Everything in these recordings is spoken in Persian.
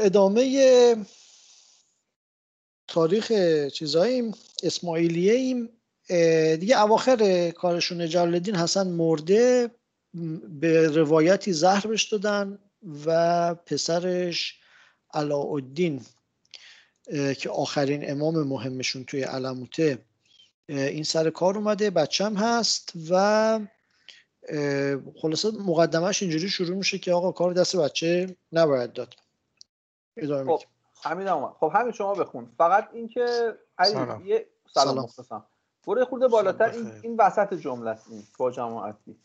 ادامه تاریخ چیزاییم اسماعیلیه ایم دیگه اواخر کارشون جلال الدین حسن مرده به روایتی زهر بش دادن و پسرش علاءالدین که آخرین امام مهمشون توی علموته. این سر کار اومده بچم هست و خلاصه مقدمش اینجوری شروع میشه که آقا کار دست بچه نباید داد. ادامه خب همین خب همین شما بخون. فقط اینکه سلام. یه سلام, سلام. برو خورده بالاتر. این, این وسط جمله است این با جماعتی.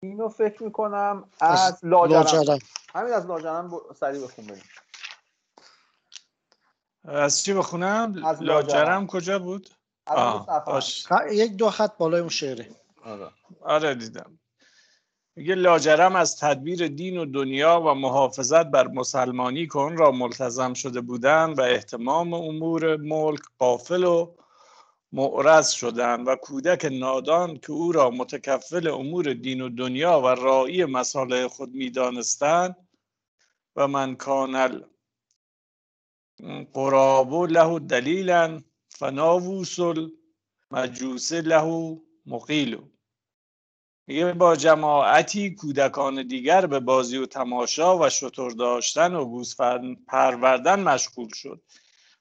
اینو فکر می‌کنم از لاجرم. همین از لاجرم سریع بخون بریم. از چی بخونم؟ از لاجرم. کجا بود؟ یک دو خط بالای اون شعره. آره. آره دیدم. میگه لاجرم از تدبیر دین و دنیا و محافظت بر مسلمانی که اون را ملتزم شده بودند و احتمام امور ملک قافل و معرض شدند و کودک نادان که او را متکفل امور دین و دنیا و رائی مسائل خود می‌دانستند و من کانل قرابو له دلیلا فناووس مجوس له مقیلو یه با جماعتی کودکان دیگر به بازی و تماشا و شطور داشتن و گوسفند پروردن مشغول شد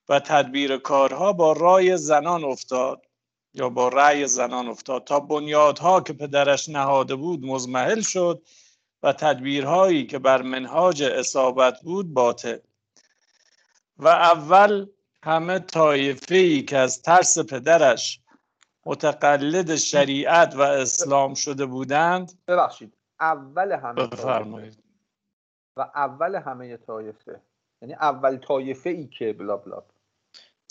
و تدبیر کارها با رای زنان افتاد یا با رأی زنان افتاد تا بنیادها که پدرش نهاده بود مزمحل شد و تدبیرهایی که بر منهاج اصابت بود باطل. و اول همه طایفه ای که از ترس پدرش متقلد شریعت و اسلام شده بودند. ببخشید. اول همه بفرمایید. و اول همه طایفه. یعنی اول طایفه ای که بلا بلا.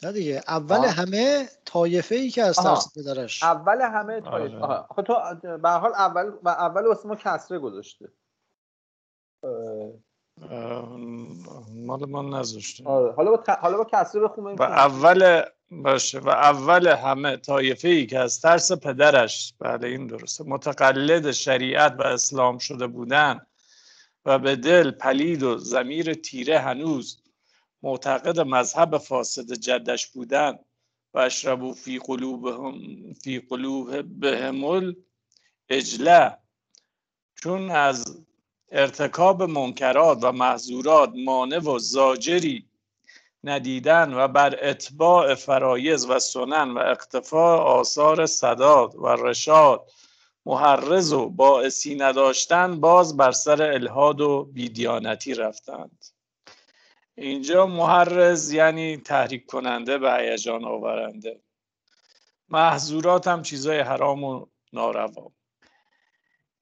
نه دیگه اول آه. همه طایفه ای که از ترس پدرش. اول همه طایفه. آره. خب تو به حال اول و اول واسه ما کسره گذاشته. مال ما نذاشته. آره. حالا با حالا با کسره بخونیم و اول باشه. و اول همه طایفه ای که از ترس پدرش بله این درسته متقلد شریعت و اسلام شده بودن و به دل پلید و زمیر تیره هنوز معتقد مذهب فاسد جدش بودن و اشربو فی قلوبهم فی قلوب بهمل اجله چون از ارتکاب منکرات و محظورات مانع و زاجری ندیدن و بر اتباع فرایز و سنن و اقتفاع آثار صداد و رشاد محرز و باعثی نداشتن باز بر سر الهاد و بیدیانتی رفتند. اینجا محرز یعنی تحریک کننده به هیجان آورنده. محظورات هم چیزای حرام و ناروا.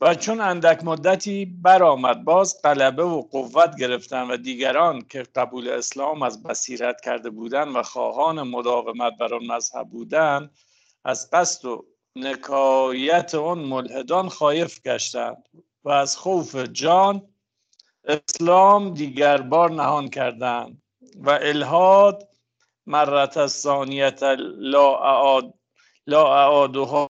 و چون اندک مدتی برآمد باز غلبه و قوت گرفتن و دیگران که قبول اسلام از بصیرت کرده بودند و خواهان مداومت بر آن مذهب بودند از قصد و نکایت آن ملحدان خایف گشتند و از خوف جان اسلام دیگر بار نهان کردند و الهاد مرت ثانیت لا اعاد لا اعادها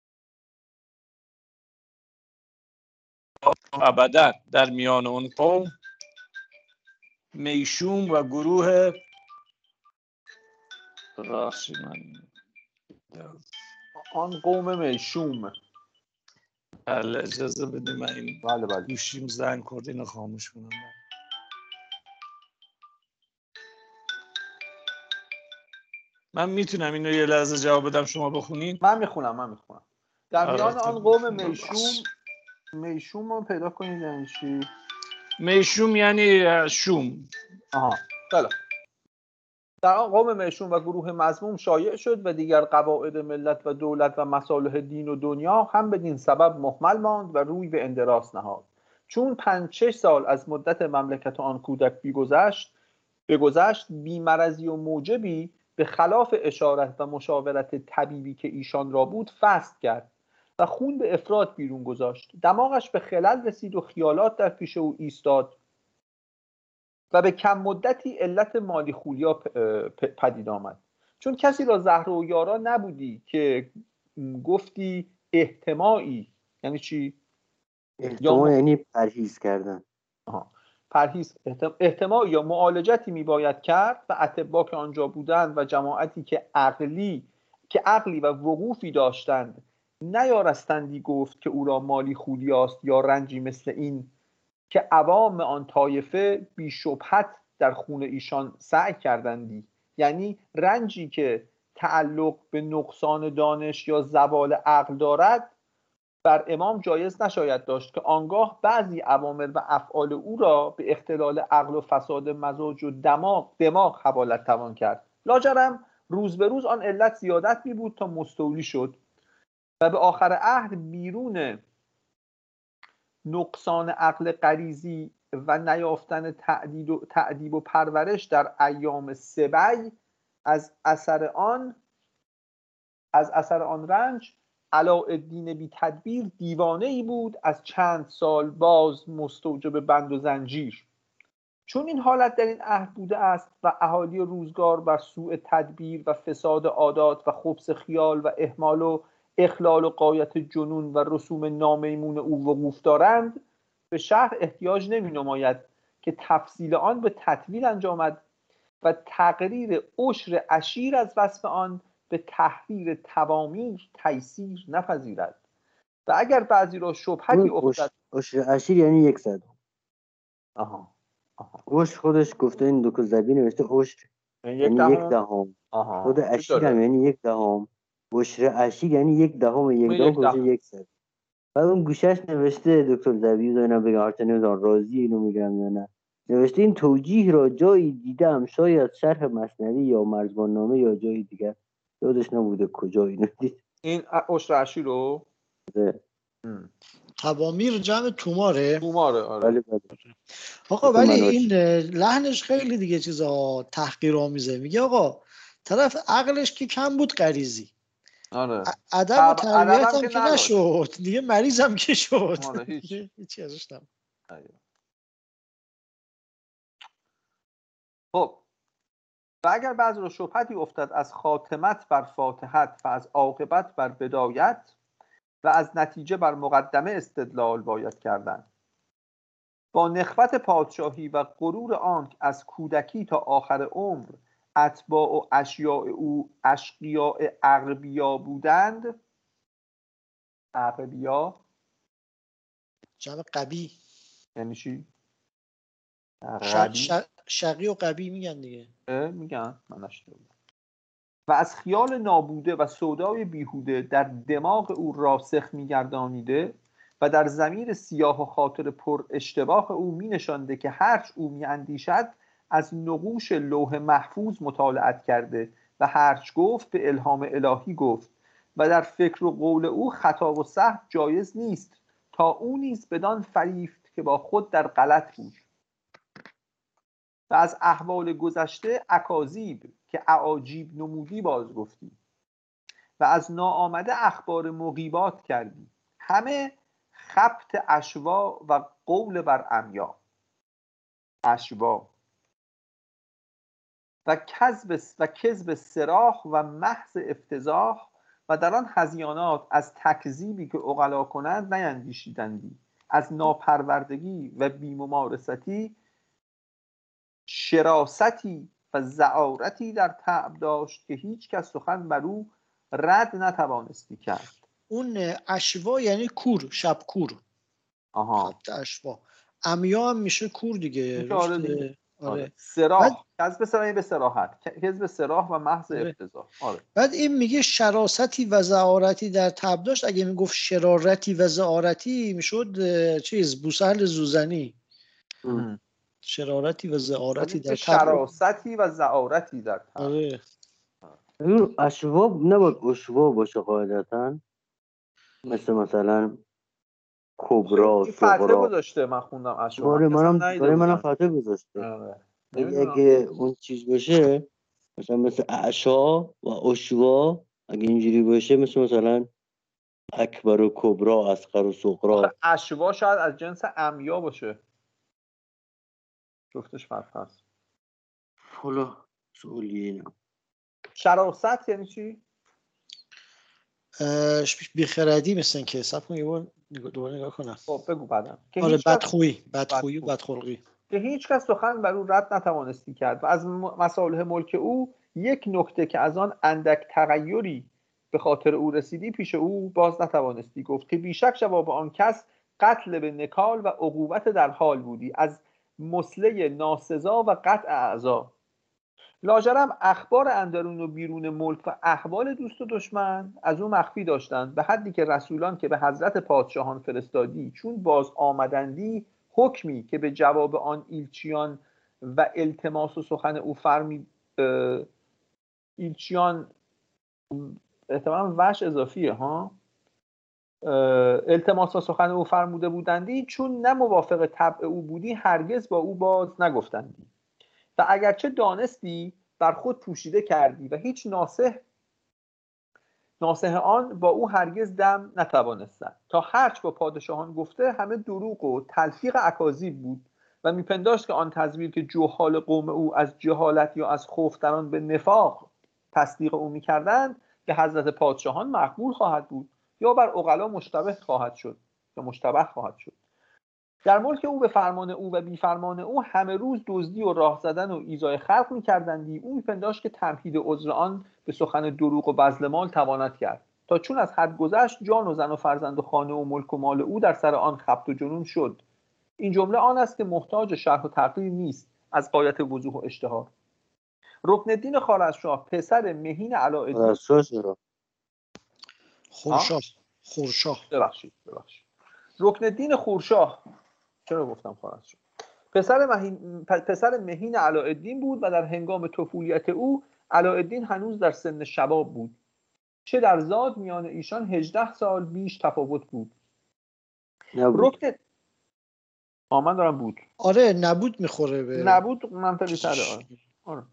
ابدا در میان اون قوم می‌شوم و گروه من آن قوم می‌شوم. بله اجازه بده من این بله بله. گوشیم زنگ کرد اینو خاموش کنم. من می‌تونم اینو یه لحظه جواب بدم شما بخونین؟ من می‌خونم من می‌خونم. در آره، میان آن قوم می‌شوم می‌شوم رو پیدا کنید یعنی چی؟ می‌شوم یعنی شوم. آها. بله. در آن قوم میشون و گروه مزموم شایع شد و دیگر قواعد ملت و دولت و مصالح دین و دنیا هم به دین سبب محمل ماند و روی به اندراس نهاد. چون پنج شش سال از مدت مملکت آن کودک بیگذشت بگذشت بیمرزی و موجبی به خلاف اشارت و مشاورت طبیبی که ایشان را بود فست کرد. و خون به افراد بیرون گذاشت دماغش به خلل رسید و خیالات در پیش او ایستاد و به کم مدتی علت مالی خولیا پدید آمد چون کسی را زهر و یارا نبودی که گفتی احتماعی یعنی چی؟ احتماع یعنی پرهیز کردن آها. پرهیز احتمال یا معالجتی میباید کرد و اتبا که آنجا بودند و جماعتی که عقلی که عقلی و وقوفی داشتند نیارستندی گفت که او را مالی خولیاست یا رنجی مثل این که عوام آن طایفه بی در خون ایشان سعی کردندی. یعنی رنجی که تعلق به نقصان دانش یا زوال عقل دارد بر امام جایز نشاید داشت که آنگاه بعضی عوامل و افعال او را به اختلال عقل و فساد مزاج و دماغ دماغ حوالت توان کرد. لاجرم روز به روز آن علت زیادت می بود تا مستولی شد. و به آخر عهد بیرون نقصان عقل غریزی و نیافتن تعدید و تعدیب و پرورش در ایام سبی از اثر آن از اثر آن رنج علاءالدین بی تدبیر دیوانه ای بود از چند سال باز مستوجب بند و زنجیر. چون این حالت در این عهد بوده است و اهالی روزگار بر سوء تدبیر و فساد عادات و خبس خیال و احمال و اخلال و قایت جنون و رسوم نامیمون او وقوف دارند به شهر احتیاج نمی نماید که تفصیل آن به تطویل انجامد و تقریر عشر اشیر از وصف آن به تحریر توامیر تیسیر نپذیرد. و اگر بعضی را شبهتی افتد عشر اشیر یعنی یک صد. آها عشر خودش گفته این دو زبی نوشته عشر یعنی یک دهم. خود اشیر هم یعنی یک دهم. عشر اشیر یعنی یک دهم یک دهم یک صد بعد اون گوشش نوشته دکتر زبی و اینا بگم هرچه نمی‌دونم راضی اینو میگم یا نه. نوشته این توجیه را جایی دیدم شاید شرح مصنوی یا مرزبان نامه یا جایی دیگر. یادش نبوده کجا اینو دید. این اشرعشی رو؟ قوامیر جمع توماره؟ توماره آره. بله، بله. آقا ولی این لحنش خیلی دیگه چیزا تحقیر آمیزه میگه آقا طرف عقلش که کم بود قریزی آره. ادب و تربیت هم که نشد. دیگه مریض هم که شد. آره هیچ. خب. و اگر بعض را شبهتی افتد از خاتمت بر فاتحت و از عاقبت بر بدایت و از نتیجه بر مقدمه استدلال باید کردن. با نخوت پادشاهی و غرور آنک از کودکی تا آخر عمر اتباع و اشیاء او اشقیاء اغربیا بودند. اغربیا. جمع قبی. یعنی چی؟ شقی و قبی میگن دیگه. میگن. من و از خیال نابوده و سودای بیهوده در دماغ او راسخ میگردانیده و در زمین سیاه و خاطر پر اشتباه او می نشانده که هرچ او می اندیشد از نقوش لوح محفوظ مطالعت کرده و هرچ گفت به الهام الهی گفت و در فکر و قول او خطا و سهو جایز نیست تا او نیز بدان فریفت که با خود در غلط بود. و از احوال گذشته اکاذیب که اعاجیب نمودی باز گفتی و از ناآمده اخبار مقیبات کردی. همه خبت اشوا و قول بر امیا. اشوا و کذب و کذب سراح و محض افتضاح و در آن هزیانات از تکذیبی که اغلا کنند نیندیشیدندی. از ناپروردگی و بیممارستی شراستی و زعارتی در تعب داشت که هیچ کس سخن بر او رد نتوانستی کرد. اون اشوا یعنی کور شب کور. آها. اشوا. امیا هم میشه کور دیگه. آره. آره. سراح. بعد... به سراحت. حزب سراح و محض آره. افتضاح. آره. بعد این میگه شراستی و زعارتی در تب داشت. اگه می‌گفت شرارتی و زعارتی می‌شد چیز بوسهل زوزنی. شرارتی و زعارتی در شراستی و زعارتی در آره. اشواب نباید اشواب باشه قاعدتا. مثل مثلا کبرا فتحه گذاشته من خوندم اشواب آره منم آره منم فتحه گذاشته. آره. اگه اون چیز باشه مثلا مثل اعشا و اشوا اگه اینجوری باشه مثل مثلا اکبر و کبرا اسقر و سقرا اشوا شاید از جنس امیا باشه. جفتش فرق هست حالا سوالیه شراست یعنی چی؟ بیخردی مثل که سب کن یه دوباره نگاه کنم خب بگو بعدم. آره بدخویی بدخویی و بدخلقی. که هیچ کس سخن بر او رد نتوانستی کرد و از مصالح ملک او یک نکته که از آن اندک تغییری به خاطر او رسیدی پیش او باز نتوانستی گفت که بیشک جواب آن کس قتل به نکال و عقوبت در حال بودی از مسله ناسزا و قطع اعضا. لاجرم اخبار اندرون و بیرون ملک و احوال دوست و دشمن از او مخفی داشتند به حدی که رسولان که به حضرت پادشاهان فرستادی چون باز آمدندی حکمی که به جواب آن ایلچیان و التماس و سخن او فرمی ایلچیان احتمالا وش اضافیه ها؟ التماس و سخن او فرموده بودندی چون نه موافق طبع او بودی هرگز با او باز نگفتندی. و اگرچه دانستی بر خود پوشیده کردی و هیچ ناسه ناسه آن با او هرگز دم نتوانستند تا هرچ با پادشاهان گفته همه دروغ و تلفیق اکاذیب بود و میپنداشت که آن تزویر که جوحال قوم او از جهالت یا از خوف در آن به نفاق تصدیق او می‌کردند که حضرت پادشاهان مقبول خواهد بود یا بر اقلا مشتبه خواهد شد یا مشتبه خواهد شد. در ملک او به فرمان او و بی فرمان او همه روز دزدی و راه زدن و ایزای خلق میکردندی. او میپنداشت که تمهید عذر آن به سخن دروغ و بزل مال تواند کرد. تا چون از حد گذشت جان و زن و فرزند و خانه و ملک و مال او در سر آن خبت و جنون شد. این جمله آن است که محتاج شرح و تقریر نیست از قایت وضوح و اشتهار. رکن الدین خارزشاه پسر مهین علاءالدین خورشاه. خورشاه. ببخشید ببخشید. رکن الدین خورشاه چرا گفتم خارزشاه پسر مهین پسر مهین علاءالدین بود و در هنگام طفولیت او علاءالدین هنوز در سن شباب بود. چه در زاد میان ایشان 18 سال بیش تفاوت بود. رکن آمن دارم بود. آره نبود می‌خوره به نبود منطقی تره آره. آره.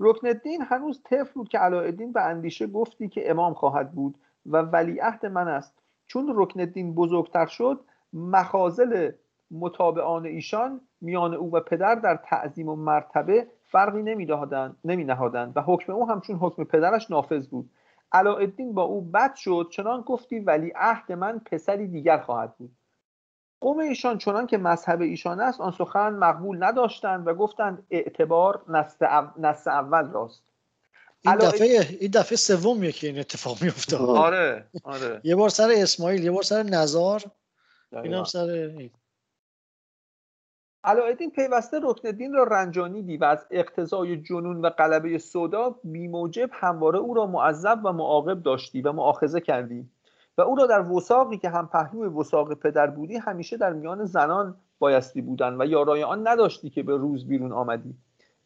رکن الدین هنوز طفل بود که علاءالدین به اندیشه گفتی که امام خواهد بود و ولیعهد من است. چون رکن الدین بزرگتر شد مخازل متابعان ایشان میان او و پدر در تعظیم و مرتبه فرقی نمی, نمی نهادند و حکم او همچون حکم پدرش نافذ بود. علاءالدین با او بد شد چنان گفتی ولی عهد من پسری دیگر خواهد بود. قوم ایشان چنان که مذهب ایشان است آن سخن مقبول نداشتند و گفتند اعتبار نسل اول راست. این دفعه این دفعه سومیه که این اتفاق میفته آره آره. یه بار سر اسماعیل یه بار سر نزار اینم سر علاءالدین پیوسته رکن دین را رنجانیدی و از اقتضای جنون و قلبه صدا بیموجب همواره او را معذب و معاقب داشتی و معاخذه کردی و او را در وساقی که هم پهلوی وساق پدر بودی همیشه در میان زنان بایستی بودن و یارای آن نداشتی که به روز بیرون آمدی.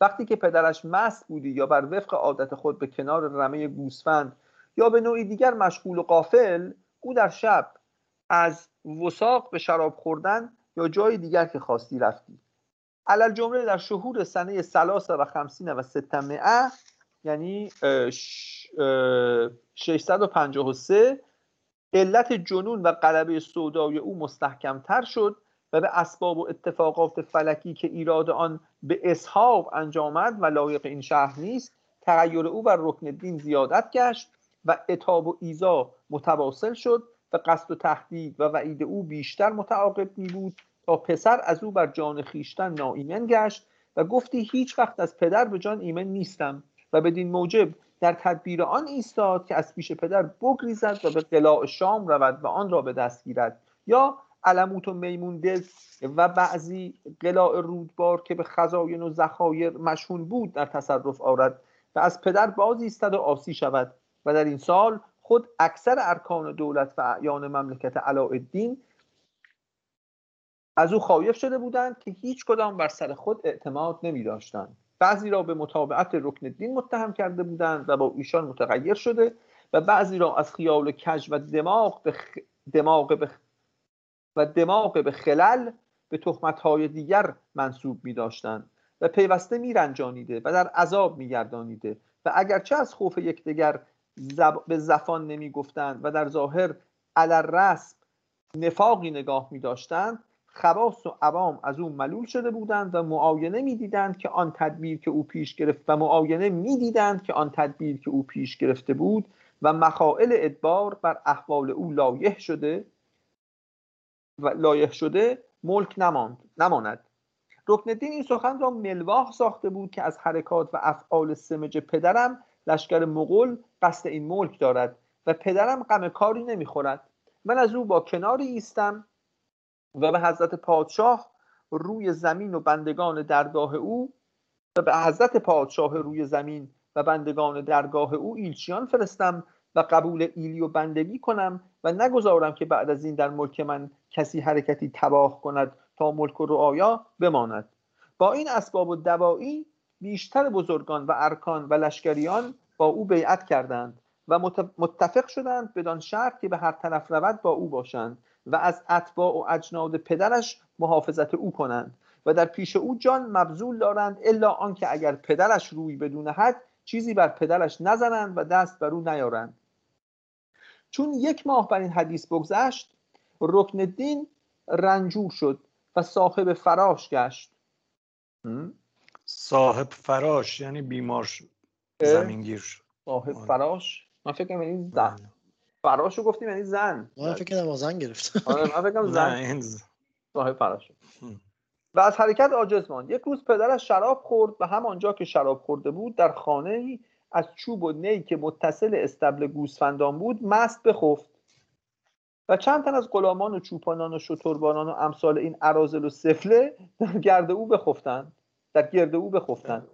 وقتی که پدرش مست بودی یا بر وفق عادت خود به کنار رمه گوسفند یا به نوعی دیگر مشغول و قافل او در شب از وساق به شراب خوردن یا جای دیگر که خواستی رفتی. علل جمله در شهور سنه سلاس و خمسین و ستمعه یعنی 653 علت جنون و قلبه سودای او مستحکمتر شد و به اسباب و اتفاقات فلکی که ایراد آن به اسحاق انجامد و لایق این شهر نیست تغییر او بر رکن دین زیادت گشت و اتاب و ایزا متواصل شد و قصد و تهدید و وعید او بیشتر متعاقب می بود تا پسر از او بر جان خیشتن ناایمن گشت و گفتی هیچ وقت از پدر به جان ایمن نیستم و بدین موجب در تدبیر آن ایستاد که از پیش پدر بگریزد و به قلاع شام رود و آن را به دست گیرد. یا علموت و میمون دل و بعضی قلاع رودبار که به خزاین و ذخایر مشهون بود در تصرف آورد و از پدر باز ایستد و آسی شود و در این سال خود اکثر ارکان دولت و اعیان مملکت علاءالدین از او خایف شده بودند که هیچ کدام بر سر خود اعتماد نمی داشتند بعضی را به مطابقت رکن الدین متهم کرده بودند و با ایشان متغیر شده و بعضی را از خیال و کج و دماغ به دماغ به و دماغ به خلل به تهمت‌های دیگر منصوب می داشتند و پیوسته می رنجانیده و در عذاب می گردانیده و اگرچه از خوف یکدیگر زب... به زفان نمی گفتند و در ظاهر علر رسم نفاقی نگاه می داشتند خواص و عوام از او ملول شده بودند و معاینه می‌دیدند که آن تدبیر که او پیش گرفت و معاینه می‌دیدند که آن تدبیر که او پیش گرفته بود و مخائل ادبار بر احوال او لایح شده و لایح شده ملک نماند نماند. رکن این سخن را ملواح ساخته بود که از حرکات و افعال سمج پدرم لشکر مغول قصد این ملک دارد و پدرم غم کاری نمی‌خورد. من از او با کناری ایستم و به حضرت پادشاه روی زمین و بندگان درگاه او و به حضرت پادشاه روی زمین و بندگان درگاه او ایلچیان فرستم و قبول ایلی و بندگی کنم و نگذارم که بعد از این در ملک من کسی حرکتی تباه کند تا ملک و رعایا بماند. با این اسباب و دوایی بیشتر بزرگان و ارکان و لشکریان با او بیعت کردند و متفق شدند بدان شرط که به هر طرف رود با او باشند و از اتباع و اجناد پدرش محافظت او کنند و در پیش او جان مبذول دارند الا آنکه اگر پدرش روی بدون حد چیزی بر پدرش نزنند و دست بر او نیارند. چون یک ماه بر این حدیث بگذشت رکن الدین رنجور شد و صاحب فراش گشت. صاحب فراش یعنی بیمار شد. زمینگیر صاحب آره. فراش. من فکر کنم این زن فراش رو گفتیم یعنی زن. من فکر کنم زن گرفت. آره من فکر زن. صاحب فراش. و از حرکت عاجز ماند یک روز پدرش شراب خورد و همانجا که شراب خورده بود در خانه ای از چوب و نی که متصل استبل گوسفندان بود مست بخفت. و چند تن از غلامان و چوپانان و شتربانان و امثال این عرازل و سفله در گرد او بخفتند. در گرد او بخفتند.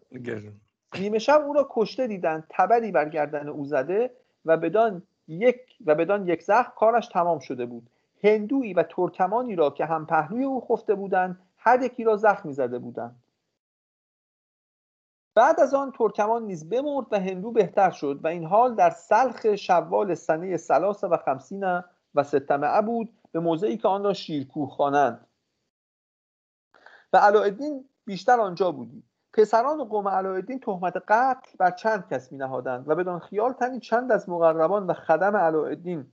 نیمه شب او را کشته دیدند تبری بر گردن او زده و بدان یک و بدان یک زخم کارش تمام شده بود. هندویی و ترکمانی را که هم پهلوی او خفته بودند هر یکی را زخمی زده بودند. بعد از آن ترکمان نیز بمرد و هندو بهتر شد و این حال در سلخ شوال سنه سلاس و خمسین و ستمعه بود به موضعی که آن را شیرکوه خوانند. و علایالدین بیشتر آنجا بودی. پسران قوم علایالدین تهمت قتل بر چند کس می نهادند و بدان خیال تنی چند از مقربان و خدم علایالدین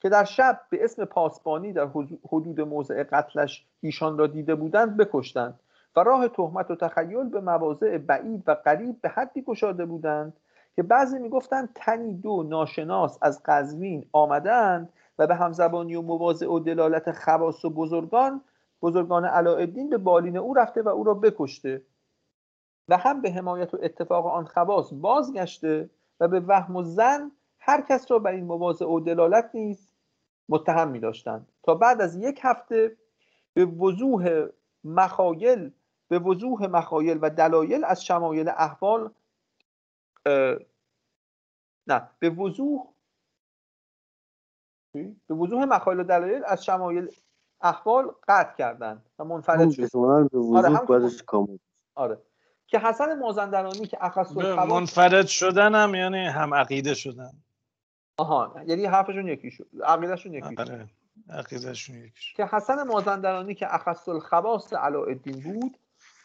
که در شب به اسم پاسبانی در حدود موضع قتلش ایشان را دیده بودند بکشتند و راه تهمت و تخیل به مواضع بعید و قریب به حدی گشاده بودند که بعضی می‌گفتند تنی دو ناشناس از قزوین آمدند و به همزبانی و مواضع و دلالت خواص و بزرگان بزرگان علایالدین به بالین او رفته و او را بکشته و هم به حمایت و اتفاق آن خواص بازگشته و به وهم و زن هر کس را بر این مواضع و دلالت نیز متهم می داشتند تا بعد از یک هفته به وضوح مخایل به وضوح مخایل و دلایل از شمایل احوال نه به وضوح به وضوح مخایل و دلایل از شمایل احوال قطع کردند و منفرد شد آره, آره. که حسن مازندرانی که اخص منفرد شدن هم یعنی هم عقیده شدن. آها یعنی حرفشون یکی شد. عقیدهشون یکی شد. آره. عقیدهشون یکی شد. که حسن مازندرانی که اخص الخواص علاءالدین بود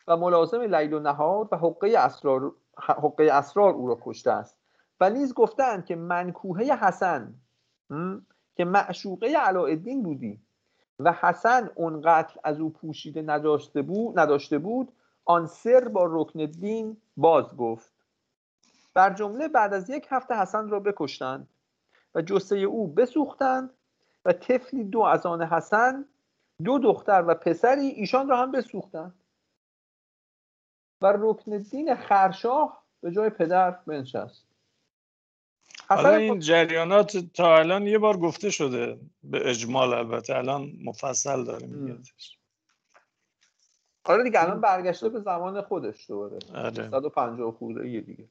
و ملازم لیل و نهار و حقه اسرار حقه اسرار او را کشته است. و نیز گفتند که منکوهه حسن که معشوقه علاءالدین بودی. و حسن اون قتل از او پوشیده نداشته بود نداشته بود آن سر با رکن الدین باز گفت. بر جمله بعد از یک هفته حسن را بکشتند و جسه او بسوختند و طفلی دو از آن حسن دو دختر و پسری ایشان را هم بسوختند. و رکن الدین خرشاه به جای پدر بنشست. حالا این جریانات تا الان یه بار گفته شده به اجمال البته الان مفصل داره میگتش آره دیگه الان برگشته به زمان خودش دوباره. آره. 150 خورده یه دیگه.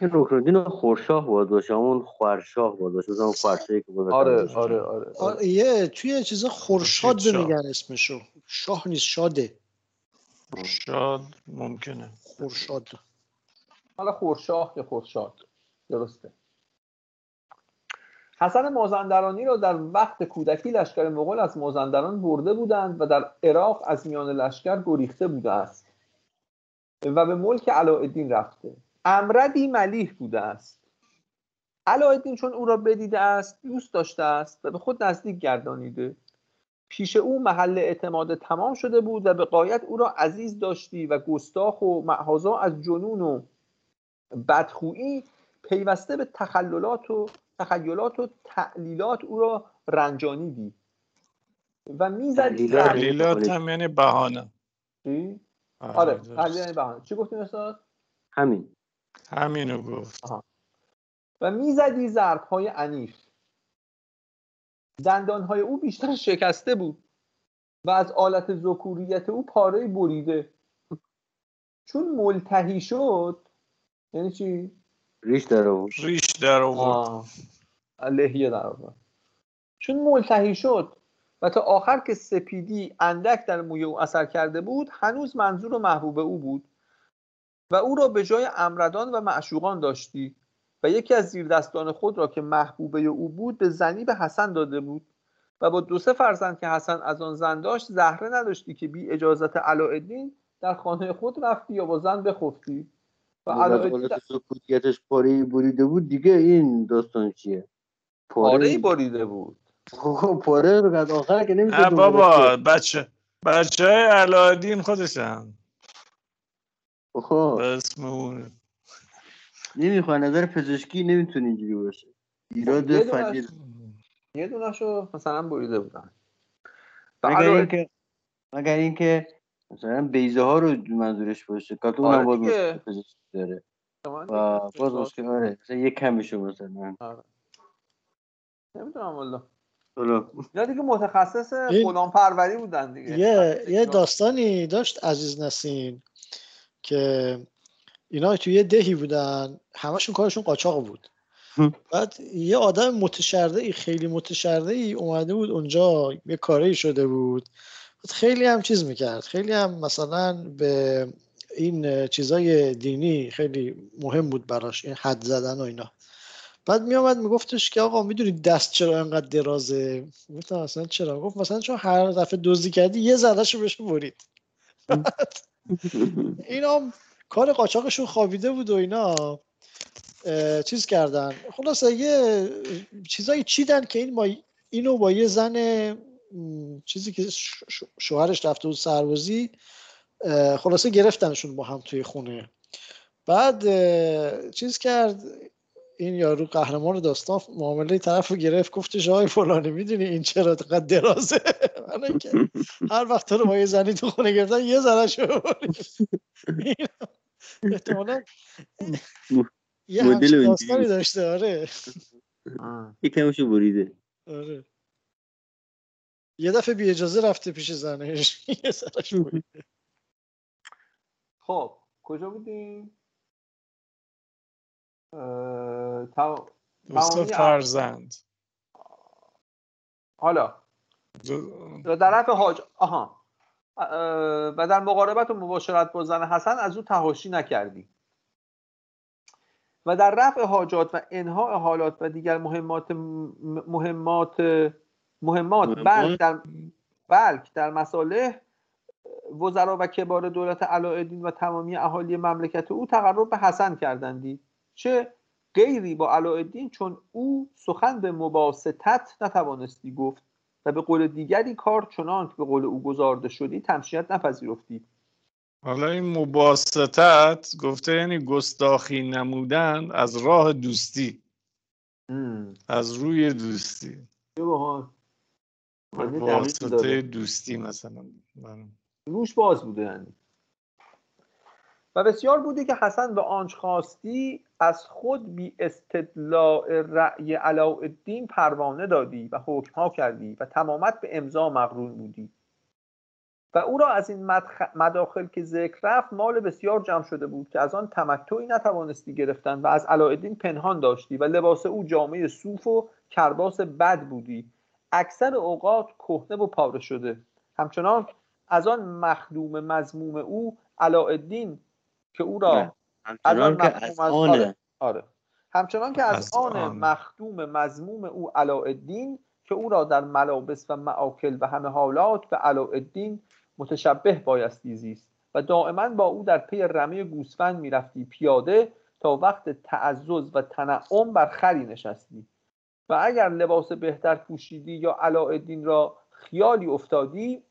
این رکنالدین خورشاه باید باشه همون خورشاه باید باشه اون خورشاهی که آره آره آره, آره. آره یه توی چیزا خورشاد میگن اسمشو. شاه نیست شاده. خورشاد ممکنه. خورشاد. حالا خورشاه یا خورشاد؟ درسته. حسن مازندرانی را در وقت کودکی لشکر مغول از مازندران برده بودند و در عراق از میان لشکر گریخته بوده است. و به ملک علاءالدین رفته. امردی ملیح بوده است. علاءالدین چون او را بدیده است دوست داشته است و به خود نزدیک گردانیده. پیش او محل اعتماد تمام شده بود و به قایت او را عزیز داشتی و گستاخ و معهازا از جنون و بدخویی پیوسته به تخللات و تخیلات و تعلیلات او را رنجانیدی. و می‌زدی تعلیلات هم یعنی بهانه. چی؟ آره علی بهانه. چی گفتیم استاد؟ همین. همینو گفت. و می‌زدی ضرب های عنیف دندان های او بیشتر شکسته بود و از آلت ذکوریت او پاره بریده. چون ملتهی شد یعنی چی؟ ریش در آورد ریش در آورد. لحیه در آورد چون ملتهی شد و تا آخر که سپیدی اندک در موی او اثر کرده بود هنوز منظور و محبوب او بود و او را به جای امردان و معشوقان داشتی و یکی از زیردستان خود را که محبوبه او بود به زنی به حسن داده بود و با دو سه فرزند که حسن از آن زن داشت زهره نداشتی که بی اجازت علاءالدین در خانه خود رفتی یا با زن بخفتی. و علاءالدین سکوتیتش پاره بریده بود دیگه این داستان چیه؟ پاره بریده بود. خب پاره رو از آخر که نمیشه بابا بچه بچه های علایدین خودشن. خب. اسم اون نمی‌خواه نظر پزشکی نمی‌تونه اینجوری باشه. ایراد فنی یه دونشو مثلا بریده بودن. مگر اینکه مگر اینکه مثلا بیزه ها رو منظورش باشه تو اونم باز پزشکی داره. و باز مشکل آره مثلا یه کمیشو مثلا. آره. نمی‌دونم والله یا دیگه متخصص غلام پروری بودن دیگه. یه یه داستانی داشت عزیز نسین که اینا توی یه دهی بودن. همشون کارشون قاچاق بود. بعد یه آدم متشرده ای خیلی متشرده ای اومده بود اونجا یه کاری شده بود. خیلی هم چیز می‌کرد. خیلی هم مثلا به این چیزای دینی خیلی مهم بود براش این حد زدن و اینا. بعد می آمد میگفتش که آقا می‌دونی دست چرا انقدر درازه؟ گفتم اصلا چرا؟ گفت مثلا چون هر دفعه دزدی کردی یه زدش رو بهش برید اینا کار قاچاقشون خوابیده بود و اینا چیز کردن. خلاصه یه چیزایی چیدن که این با اینو با یه زن چیزی که شوهرش رفته بود سربازی خلاصه گرفتنشون با هم توی خونه. بعد چیز کرد این یارو قهرمان داستان معامله طرف رو گرفت گفتش آقای فلانی می‌دونی این چرا قد درازه؟ که هر وقت تو رو با یه زنی تو خونه گرفتن یه زنه شو احتمالا یه همچین داستانی داشته آره. یکمشو بریده آره. یه دفعه بی اجازه رفته پیش زنش. یه سرش خب کجا بودیم؟ فرزند. حالا. در طرف حاج آها. و در مقاربت و مباشرت با زن حسن از او تهاشی نکردی و در رفع حاجات و انها حالات و دیگر مهمات مهمات مهمات بلک در بلک در مساله وزرا و کبار دولت علاءالدین و تمامی اهالی مملکت او تقرب به حسن کردندی. چه غیری با علاءالدین؟ چون او سخن به مباستت نتوانستی گفت و به قول دیگری کار چنان به قول او گذارده شدی تمشیت نپذیرفتی. حالا این مباستت گفته یعنی گستاخی نمودن از راه دوستی. از روی دوستی. واسطه دوستی مثلا. روش باز بوده یعنی. و بسیار بوده که حسن به آنچ خواستی از خود بی استدلاع رأی علاءالدین پروانه دادی و حکمها کردی و تمامت به امضا مقرون بودی. و او را از این مداخل که ذکر رفت مال بسیار جمع شده بود که از آن تمتعی نتوانستی گرفتن و از علاءالدین پنهان داشتی و لباس او جامعه صوف و کرباس بد بودی. اکثر اوقات کهنه و پاره شده همچنان از آن مخدوم مزموم او علاءالدین که او را از آن از آره. آره. همچنان که از, آن, مخدوم مزموم او علاءالدین که او را در ملابس و معاکل و همه حالات به علاءالدین متشبه بایستی زیست و دائما با او در پی رمه گوسفند می‌رفتی پیاده تا وقت تعزز و تنعم بر خری نشستی و اگر لباس بهتر پوشیدی یا علاءالدین را خیالی افتادی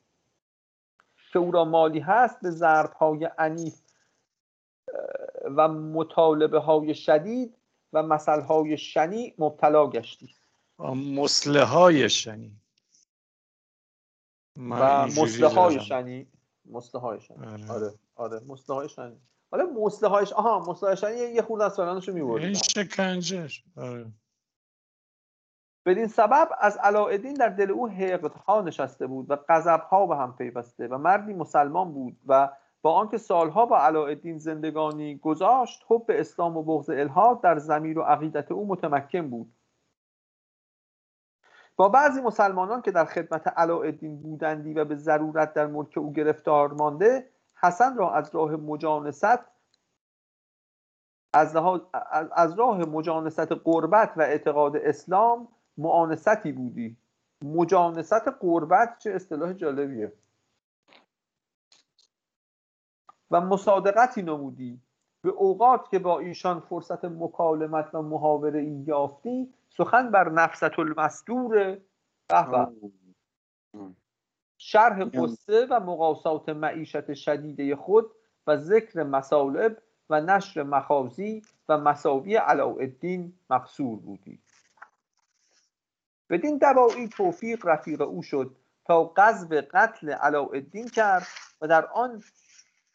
که او را مالی هست به ضرب های عنیف و مطالبه های شدید و مسئله های شنی مبتلا گشتی. مسله های شنی. و مسله های شنی. مسلحایشان آره. آره, آره. مسلحایشان حالا مسلحایش آها مسلحایشان یه, یه خورده از فرانشو می‌برد این شکنجش آره. بدین سبب از علاءالدین در دل او ها نشسته بود و ها به هم پیوسته و مردی مسلمان بود و با آنکه سالها با علاءالدین زندگانی گذاشت حب اسلام و بغض الهاد در زمیر و عقیدت او متمکن بود. با بعضی مسلمانان که در خدمت علاءالدین بودندی و به ضرورت در ملک او گرفتار مانده حسن را از راه مجانست از راه مجانست قربت و اعتقاد اسلام معانستی بودی. مجانست قربت چه اصطلاح جالبیه. و مصادقتی نمودی. به اوقات که با ایشان فرصت مکالمت و محاوره ای یافتی سخن بر نفست المصدور شرح قصه و مقاسات معیشت شدیده خود و ذکر مسالب و نشر مخازی و مساوی علاءالدین مقصور بودی. بدین دوائی توفیق رفیق او شد تا قذب قتل علاءالدین کرد و در آن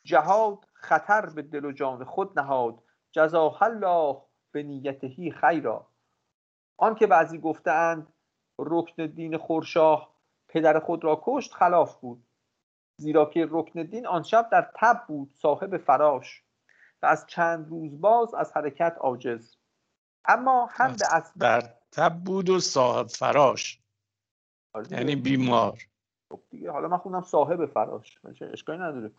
جهاد خطر به دل و جان خود نهاد. جزاه الله به نیتهی خیرا. آن که بعضی گفتند رکن دین خورشاه پدر خود را کشت خلاف بود زیرا که رکن دین آن شب در تب بود صاحب فراش و از چند روز باز از حرکت عاجز. اما هم به از در تب بود و صاحب فراش. آره یعنی بیمار. خب دیگه حالا من خوندم صاحب فراش. اشکالی نداره.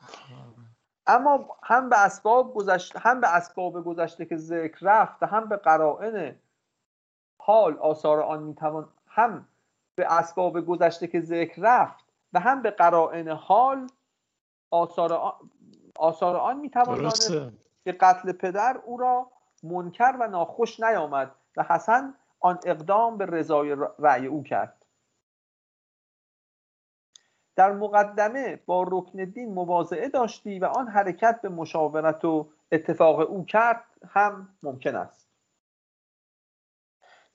اما هم به اسباب گذشته هم به اسباب گذشته که ذکر رفت و هم به قرائن حال آثار آن می‌توان هم به اسباب گذشته که ذکر رفت و هم به قرائن حال آثار آن, آثار آن می‌توان که قتل پدر او را منکر و ناخوش نیامد و حسن آن اقدام به رضای رأی او کرد. در مقدمه با رکن دین مواضعه داشتی و آن حرکت به مشاورت و اتفاق او کرد هم ممکن است.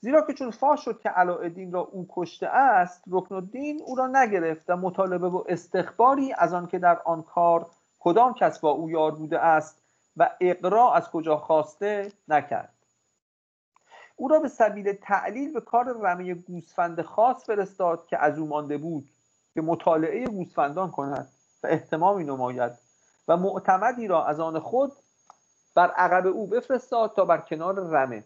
زیرا که چون فاش شد که علاءالدین را او کشته است رکن الدین او را نگرفت و مطالبه و استخباری از آن که در آن کار کدام کس با او یار بوده است و اقرا از کجا خواسته نکرد. او را به سبیل تعلیل به کار رمی گوسفند خاص فرستاد که از او مانده بود که مطالعه گوسفندان کند و احتمامی نماید و معتمدی را از آن خود بر عقب او بفرستاد تا بر کنار رمه.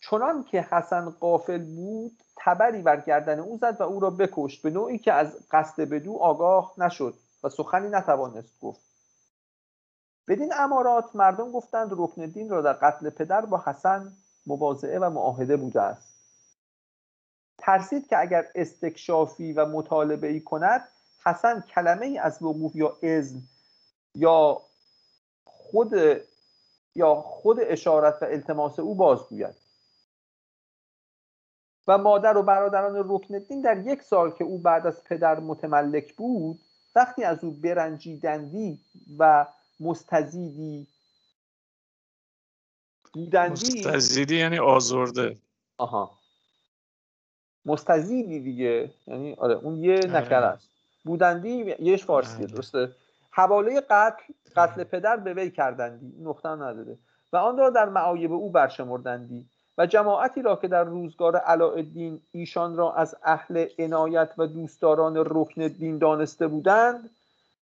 چنان که حسن قافل بود تبری بر گردن او زد و او را بکشت به نوعی که از قصد بدو آگاه نشد و سخنی نتوانست گفت. بدین امارات مردم گفتند رکن دین را در قتل پدر با حسن مواضعه و معاهده بوده است. ترسید که اگر استکشافی و مطالبه ای کند حسن کلمه ای از وقوف یا اذن یا خود یا خود اشارت و التماس او بازگوید. و مادر و برادران رکن دین در یک سال که او بعد از پدر متملک بود وقتی از او برنجیدندی و مستزیدی. بودندی مستزیدی یعنی آزرده. آها. مستزیدی دیگه. یعنی آره اون یه آره. نکر است. بودندی یهش فارسیه آره. درسته. حواله قتل قتل پدر به وی کردندی. نقطه نداره. و آن را در معایب او برشمردندی. و جماعتی را که در روزگار علاءالدین ایشان را از اهل عنایت و دوستداران رکن دین دانسته بودند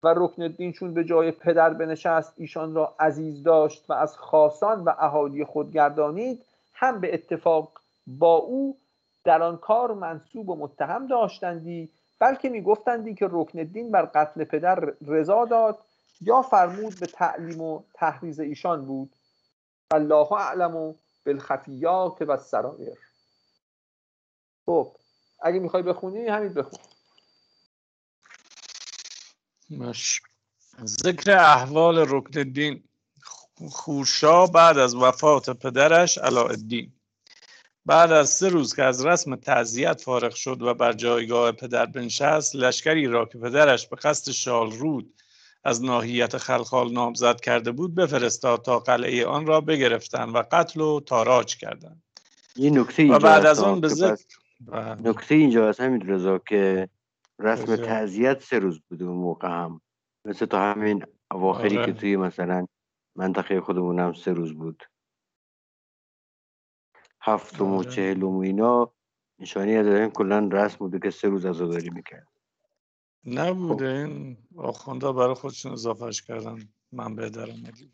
و رکن الدین چون به جای پدر بنشست ایشان را عزیز داشت و از خاصان و اهالی خود گردانید هم به اتفاق با او در آن کار منصوب و متهم داشتندی بلکه میگفتندی که رکن الدین بر قتل پدر رضا داد یا فرمود به تعلیم و تحریز ایشان بود. الله اعلم و بالخفیات و سرایر خب اگه می‌خوای بخونی همین بخون. ذکر احوال رکن الدین خوشا بعد از وفات پدرش علاءالدین. بعد از سه روز که از رسم تعذیت فارغ شد و بر جایگاه پدر بنشست لشکری را که پدرش به قصد شال رود از ناحیت خلخال نامزد کرده بود بفرستاد تا قلعه آن را بگرفتند و قتل و تاراج کردند. این نکته و بعد از آن به ذکر نکته اینجا هست همین رضا که رسم تعذیت سه روز بوده اون موقع هم. مثل تا همین اواخری آره. که توی مثلا منطقه خودمون هم سه روز بود. هفتم و آره. چهلم و اینا نشانی از این کلا رسم بوده که سه روز عزاداری می‌کرد. نبوده. خب. این آخونده برای خودشون اضافهش کردن. من به درآمدی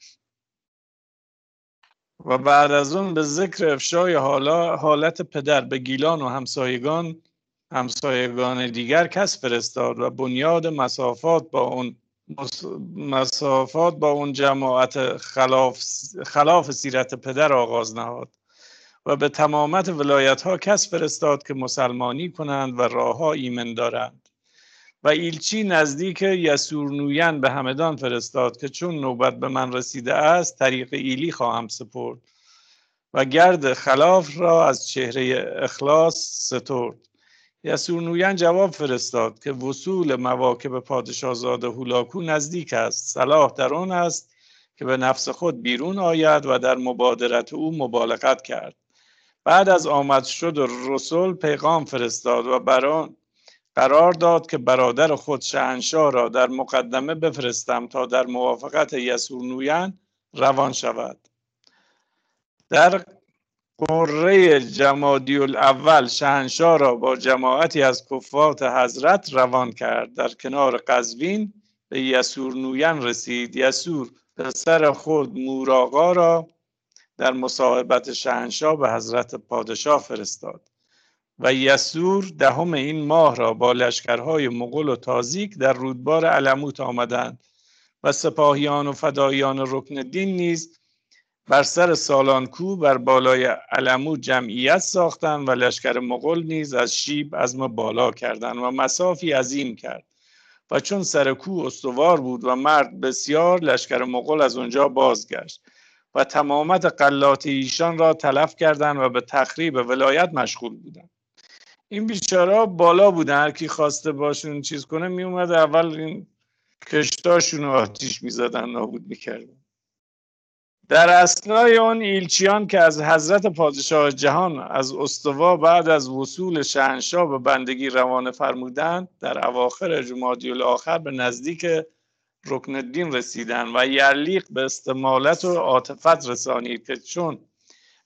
و بعد از اون به ذکر افشای حالا حالت پدر به گیلان و همسایگان همسایگان دیگر کس فرستاد و بنیاد مسافات با اون مسافات با اون جماعت خلاف, خلاف سیرت پدر آغاز نهاد و به تمامت ولایت ها کس فرستاد که مسلمانی کنند و راه ها ایمن دارند. و ایلچی نزدیک یسورنویان به همدان فرستاد که چون نوبت به من رسیده است طریق ایلی خواهم سپرد و گرد خلاف را از چهره اخلاص سترد. یسورنویان جواب فرستاد که وصول مواکب پادشاهزاده هولاکو نزدیک است. صلاح در آن است که به نفس خود بیرون آید و در مبادرت او مبالغت کرد. بعد از آمد شد رسول پیغام فرستاد و بران قرار داد که برادر خود شهنشاه را در مقدمه بفرستم تا در موافقت یسورنویان روان شود. در قره جمادی الاول شهنشاه را با جماعتی از کفات حضرت روان کرد. در کنار قزوین به یسور نوین رسید. یسور پسر خود موراغا را در مصاحبت شهنشاه به حضرت پادشاه فرستاد و یسور دهم این ماه را با لشکرهای مغول و تازیک در رودبار علموت آمدند و سپاهیان و فدایان رکن دین نیز بر سر سالانکو بر بالای علمو جمعیت ساختند و لشکر مغول نیز از شیب از ما بالا کردند و مسافی عظیم کرد. و چون سر کو استوار بود و مرد بسیار لشکر مغول از اونجا بازگشت و تمامت قلات ایشان را تلف کردند و به تخریب ولایت مشغول بودند. این بیچاره بالا بودن هر کی خواسته باشون چیز کنه میومد اول این کشتاشون رو آتیش می‌زدن نابود می‌کردن. در اسنای آن ایلچیان که از حضرت پادشاه جهان از استوا بعد از وصول شهنشاه به بندگی روانه فرمودند در اواخر جمادی الاخر به نزدیک رکن الدین رسیدند و یرلیق به استمالت و عاطفت رسانید که چون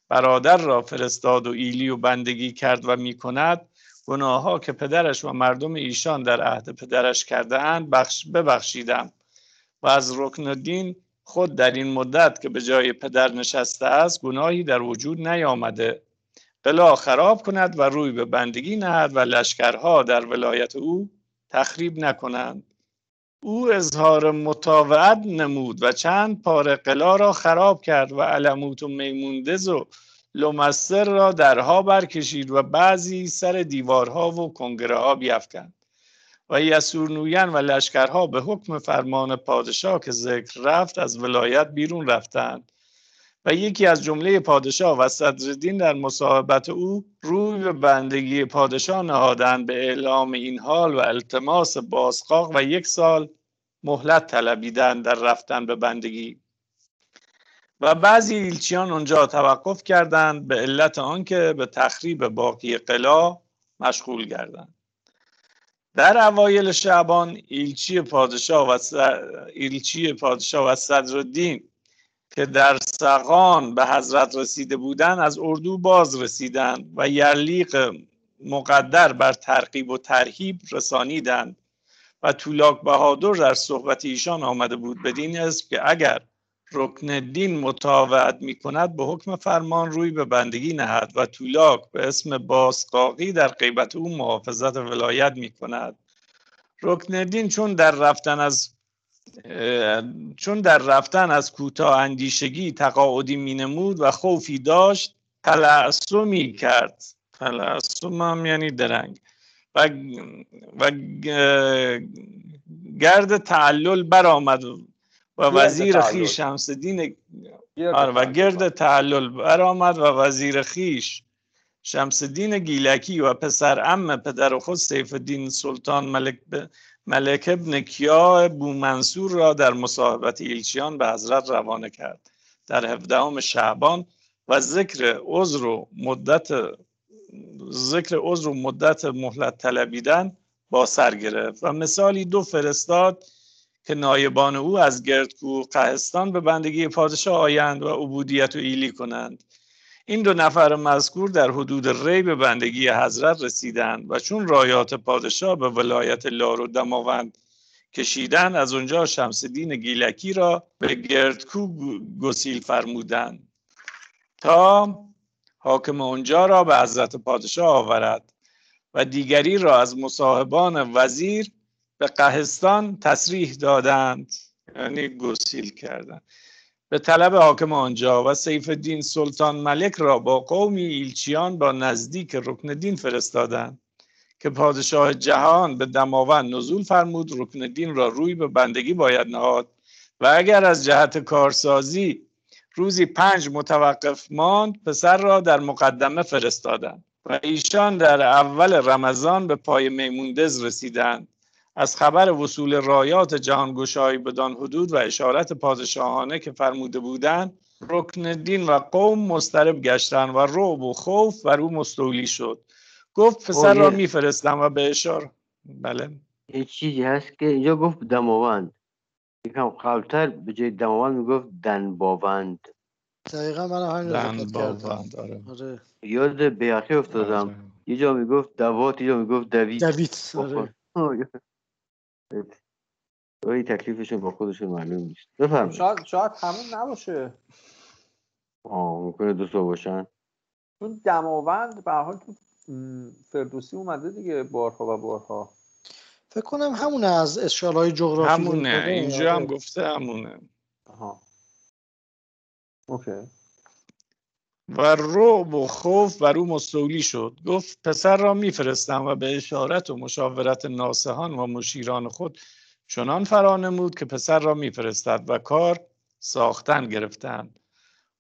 برادر را فرستاد و ایلی و بندگی کرد و می کند گناه که پدرش و مردم ایشان در عهد پدرش کرده اند بخش ببخشیدم و از رکن الدین خود در این مدت که به جای پدر نشسته است گناهی در وجود نیامده. قلا خراب کند و روی به بندگی نهد و لشکرها در ولایت او تخریب نکنند. او اظهار متاوعت نمود و چند پاره قلا را خراب کرد و علموت و میموندز و لومستر را درها برکشید و بعضی سر دیوارها و کنگره ها بیافکند و یسورنویان و لشکرها به حکم فرمان پادشاه که ذکر رفت از ولایت بیرون رفتند. و یکی از جمله پادشاه و صدردین در مصاحبت او روی به بندگی پادشاه نهادند به اعلام این حال و التماس بازقاق و یک سال مهلت طلبیدند در رفتن به بندگی. و بعضی ایلچیان اونجا توقف کردند به علت آنکه به تخریب باقی قلا مشغول گردند. در اوایل شعبان ایلچی پادشاه و ایلچی پادشاه و صدرالدین که در سقان به حضرت رسیده بودند از اردو باز رسیدند و یرلیق مقدر بر ترقیب و ترهیب رسانیدند و طولاک بهادر در صحبت ایشان آمده بود بدین اسم که اگر رکن دین مطاوعت می کند به حکم فرمان روی به بندگی نهد و طولاک به اسم باسقاقی در غیبت او محافظت ولایت می کند رکن دین چون در رفتن از چون در رفتن از کوتاه اندیشگی تقاعدی می نمود و خوفی داشت تلعصمی کرد. تلعصم هم یعنی درنگ. و, و گرد تعلل برآمد و وزیر خیش شمس دین آره و گرد تعلل برآمد و وزیر خیش شمس دین گیلکی و پسر ام پدر خود سیف الدین سلطان ملک, ملک ابن کیا بو منصور را در مصاحبت ایلچیان به حضرت روانه کرد. در هفدهم شعبان و ذکر عذر و مدت ذکر عذر و مدت مهلت طلبیدن با سر گرفت. و مثالی دو فرستاد که نایبان او از گردکو قهستان به بندگی پادشاه آیند و عبودیت و ایلی کنند. این دو نفر مذکور در حدود ری به بندگی حضرت رسیدند و چون رایات پادشاه به ولایت لار و دماوند کشیدن از اونجا شمس دین گیلکی را به گردکو گسیل فرمودند. تا حاکم اونجا را به حضرت پادشاه آورد و دیگری را از مصاحبان وزیر به قهستان تصریح دادند یعنی گسیل کردند. به طلب حاکم آنجا و سیف الدین سلطان ملک را با قومی ایلچیان با نزدیک رکن دین فرستادند که پادشاه جهان به دماوند نزول فرمود رکن دین را روی به بندگی باید نهاد و اگر از جهت کارسازی روزی پنج متوقف ماند پسر را در مقدمه فرستادند و ایشان در اول رمضان به پای میموندز رسیدند. از خبر وصول رایات جهانگشایی بدان حدود و اشارت پادشاهانه که فرموده بودند رکن دین و قوم مسترب گشتند و روب و خوف بر او مستولی شد گفت پسر را میفرستم و به اشاره بله یه چیزی هست که اینجا گفت دماوند یکم قبلتر به جای دماوند می‌گفت دنباوند دقیقا من همین دنباوند آره. آره. یاد بیاخی افتادم آره. یه جا می‌گفت دوات یه جا می‌گفت دوید دوید آره. این تکلیفشون با خودشون معلوم نیست. بفرمایید. شاید شاید همون نباشه. آه ممکنه دو تا باشن. چون دماوند به حال تو فردوسی اومده دیگه بارها و بارها. فکر کنم همونه از اشکال های جغرافی همونه اینجا هم گفته همونه. آها. اوکی. و رعب و خوف بر او مستولی شد. گفت پسر را میفرستم و به اشارت و مشاورت ناسهان و مشیران خود چنان فرانمود که پسر را میفرستد و کار ساختن گرفتند.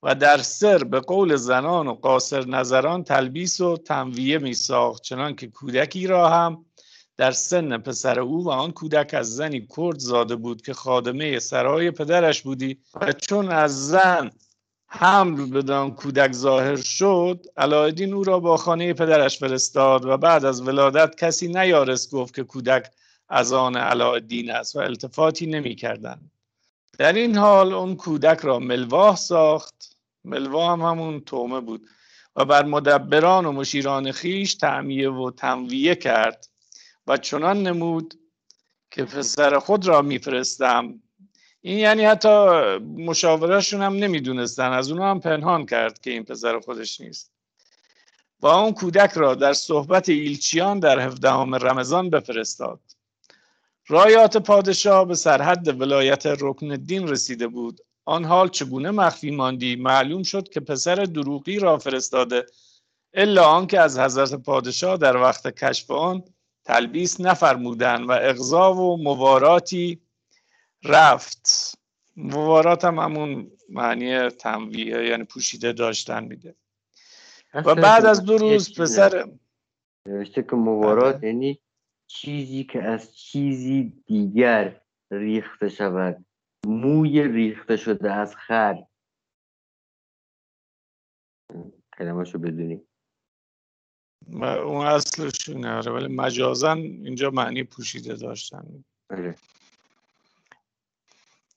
و در سر به قول زنان و قاصر نظران تلبیس و تنویه می ساخت چنان که کودکی را هم در سن پسر او و آن کودک از زنی کرد زاده بود که خادمه سرای پدرش بودی و چون از زن حمل بدان کودک ظاهر شد علایدین او را با خانه پدرش فرستاد و بعد از ولادت کسی نیارست گفت که کودک از آن علایدین است و التفاتی نمی کردن. در این حال اون کودک را ملواه ساخت ملواه هم همون تومه بود و بر مدبران و مشیران خیش تعمیه و تنویه کرد و چنان نمود که پسر خود را میفرستم این یعنی حتی مشاورشون هم نمی‌دونستن از اونو هم پنهان کرد که این پسر خودش نیست. و اون کودک را در صحبت ایلچیان در هفدهم رمضان بفرستاد. رایات پادشاه به سرحد ولایت رکن الدین رسیده بود. آن حال چگونه مخفی ماندی؟ معلوم شد که پسر دروغی را فرستاده الا آنکه از حضرت پادشاه در وقت کشف آن تلبیس نفرمودن و اغضا و مواراتی رفت. موارات هم همون معنی تنویه یعنی پوشیده داشتن میده و بعد از دو روز پسر نوشته که موارات بله. یعنی چیزی که از چیزی دیگر ریخته شود. موی ریخته شده از خر. کلمه شو بدونی اون اصلشونه آره ولی مجازن اینجا معنی پوشیده داشتن. بله.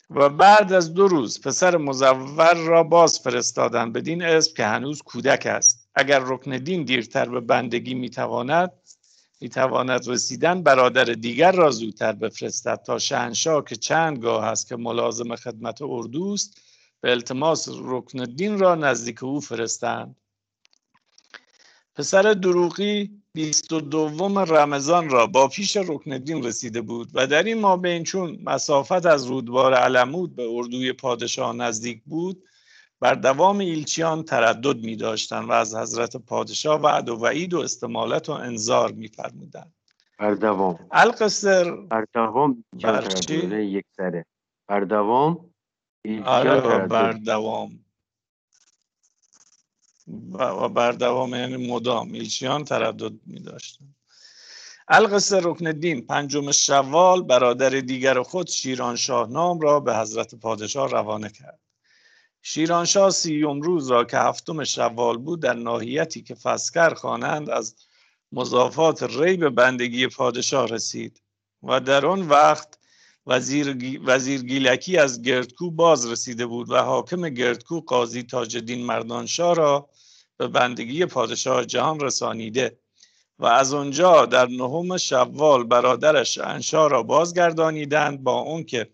و بعد از دو روز پسر مزور را باز فرستادن بدین اسم که هنوز کودک است. اگر رکن دین دیرتر به بندگی می‌تواند می‌تواند رسیدن برادر دیگر را زودتر بفرستد تا شهنشاه که چند گاه است که ملازم خدمت اردوست به التماس رکن دین را نزدیک او فرستند. پسر دروغی بیست و دوم رمضان را با پیش رکن دین رسیده بود و در این ما بین چون مسافت از رودبار علمود به اردوی پادشاه نزدیک بود بر دوام ایلچیان تردد می داشتن و از حضرت پادشاه وعد و وعید و استمالت و انذار می فرمودن بر دوام. القصر بر دوام یک سره. بر دوام آره بر دوام. و بر دوام یعنی مدام ایلچیان تردد می داشتن القصه رکن دین پنجم شوال برادر دیگر خود شیرانشاه نام را به حضرت پادشاه روانه کرد. شیرانشاه سیوم روز را که هفتم شوال بود در ناحیتی که فسکر خوانند از مضافات ری به بندگی پادشاه رسید و در آن وقت وزیر, وزیر گیلکی از گردکو باز رسیده بود و حاکم گردکو قاضی تاجدین مردانشاه را به بندگی پادشاه جهان رسانیده و از آنجا در نهم شوال برادرش انشا را بازگردانیدند با اون که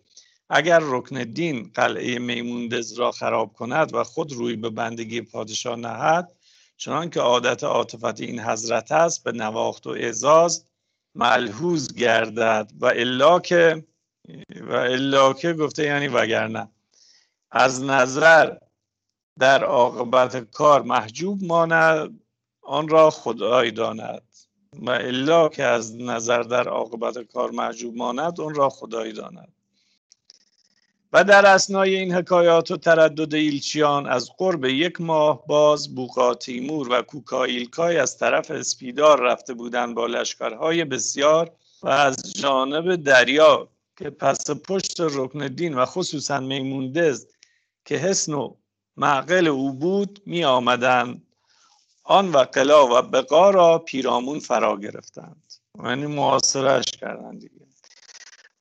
اگر رکن دین قلعه میموندز را خراب کند و خود روی به بندگی پادشاه نهد چنان که عادت عاطفت این حضرت است به نواخت و اعزاز ملحوظ گردد و الا که و الا که گفته یعنی وگرنه. از نظر در عاقبت کار محجوب ماند آن را خدای داند. و الا که از نظر در عاقبت کار محجوب ماند آن را خدای داند. و در اسنای این حکایات و تردد ایلچیان از قرب یک ماه باز بوقا تیمور و کوکا ایلکای از طرف اسپیدار رفته بودند با لشکرهای بسیار و از جانب دریا که پس پشت رکن دین و خصوصا میموندز که حسن و معقل او بود می آمدند آن و قلا و بقا را پیرامون فرا گرفتند. یعنی محاصرش کردند دیگه.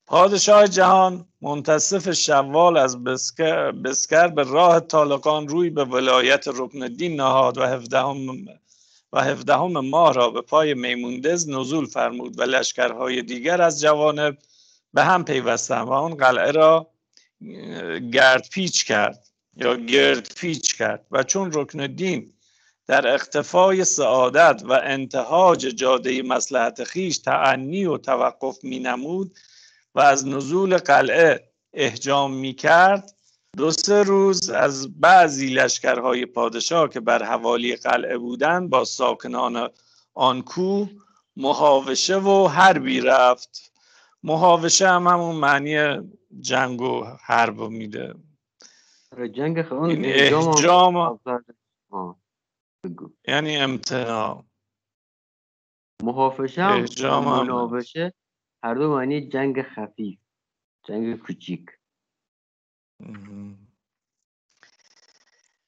پادشاه جهان منتصف شوال از بسکر, بسکر به راه طالقان روی به ولایت رکن دین نهاد و هفدهم و هفدهم ماه را به پای میموندز نزول فرمود و لشکرهای دیگر از جوانب به هم پیوستند و آن قلعه را گرد پیچ کرد یا گرد پیچ کرد و چون رکن دین در اختفای سعادت و انتهاج جاده مسلحت خیش تعنی و توقف می نمود و از نزول قلعه احجام می کرد دو سه روز از بعضی لشکرهای پادشاه که بر حوالی قلعه بودند با ساکنان آن کو محاوشه و حربی رفت. محاوشه هم همون معنی جنگ و حرب میده. آره، جنگ خون احجام یعنی امتناع محافشه هم مناوشه هر دو معنی جنگ خفیف جنگ کوچیک.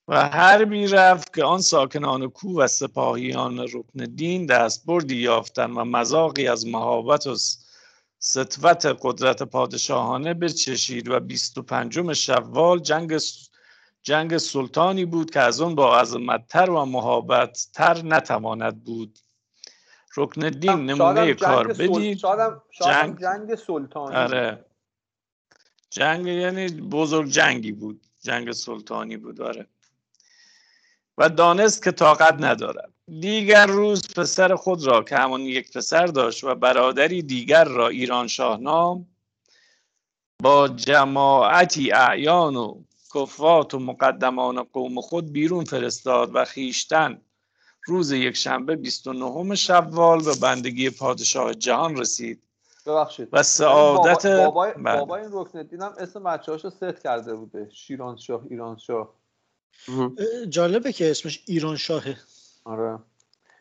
و هر بی رفت که آن ساکنان کو و سپاهیان رکن دین دست بردی یافتن و مذاقی از مهابت و ستوت قدرت پادشاهانه بچشید و بیست و پنجم شوال جنگ جنگ سلطانی بود که از اون با عظمتتر و محابتتر نتواند بود. رکن دین نمونه کار بدید. جنگ... جنگ سلطانی. آره. جنگ یعنی بزرگ جنگی بود. جنگ سلطانی بود آره. و دانست که طاقت ندارد. دیگر روز پسر خود را که همون یک پسر داشت و برادری دیگر را ایران شاهنام با جماعتی اعیان و کفات و مقدمان قوم خود بیرون فرستاد و خیشتن روز یک شنبه 29 شوال به بندگی پادشاه جهان رسید. ببخشید. و سعادت بابا, بله. بابا, این رکن الدین هم اسم بچه هاشو ست کرده بوده. شیران شاه ایران شاه جالبه که اسمش ایران شاهه. آره.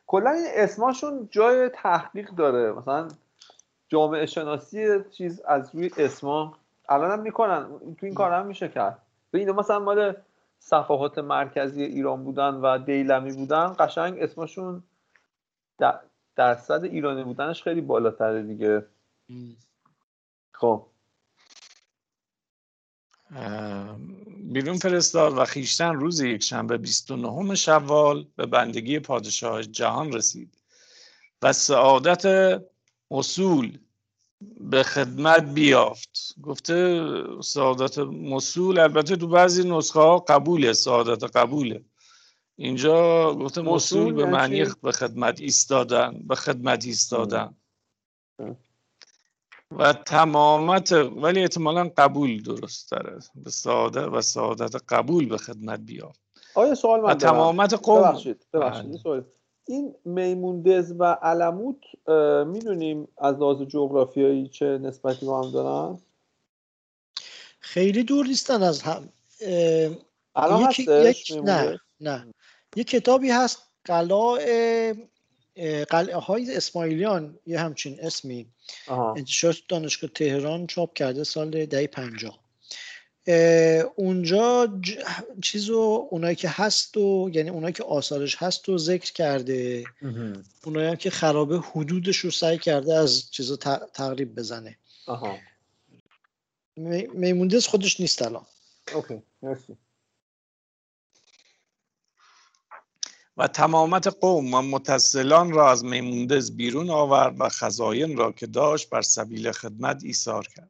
کلا این اسماشون جای تحقیق داره. مثلا جامعه شناسی چیز از روی اسما الان هم می‌کنن. تو این کار هم میشه کرد. به مثلا مال صفحات مرکزی ایران بودن و دیلمی بودن قشنگ اسمشون درصد ایرانی بودنش خیلی بالاتره دیگه. خب. بیرون فرستاد و خیشتن روز یک شنبه 29 شوال به بندگی پادشاه جهان رسید و سعادت اصول به خدمت بیافت. گفته سعادت مسول البته تو بعضی نسخه ها قبوله سعادت قبوله. اینجا گفته مسول به یعنی معنی به خدمت ایستادن به خدمت ایستادن. و تمامت ولی احتمالا قبول درست داره به سعادت و سعادت قبول به خدمت بیافت آیا سوال من و تمامت قوم. ببخشید ببخشید بله. این میموندز و علموت می‌دونیم از لحاظ جغرافیایی چه نسبتی با هم دارن؟ خیلی دور نیستن از هم. الان یک, یک نه نه. یک کتابی هست قلعه قلعه های اسماعیلیان یه همچین اسمی انتشارات دانشگاه تهران چاپ کرده سال دهه پنجاه. اونجا ج... چیزو اونایی که هست و یعنی اونایی که آثارش هست و ذکر کرده اونایی هم که خرابه حدودش رو سعی کرده از چیزا تقریب بزنه. آها. میمون‌دز خودش نیست الان. OK مرسی. و تمامت قوم و متصلان را از میمون‌دز بیرون آورد و خزاین را که داشت بر سبیل خدمت ایثار کرد.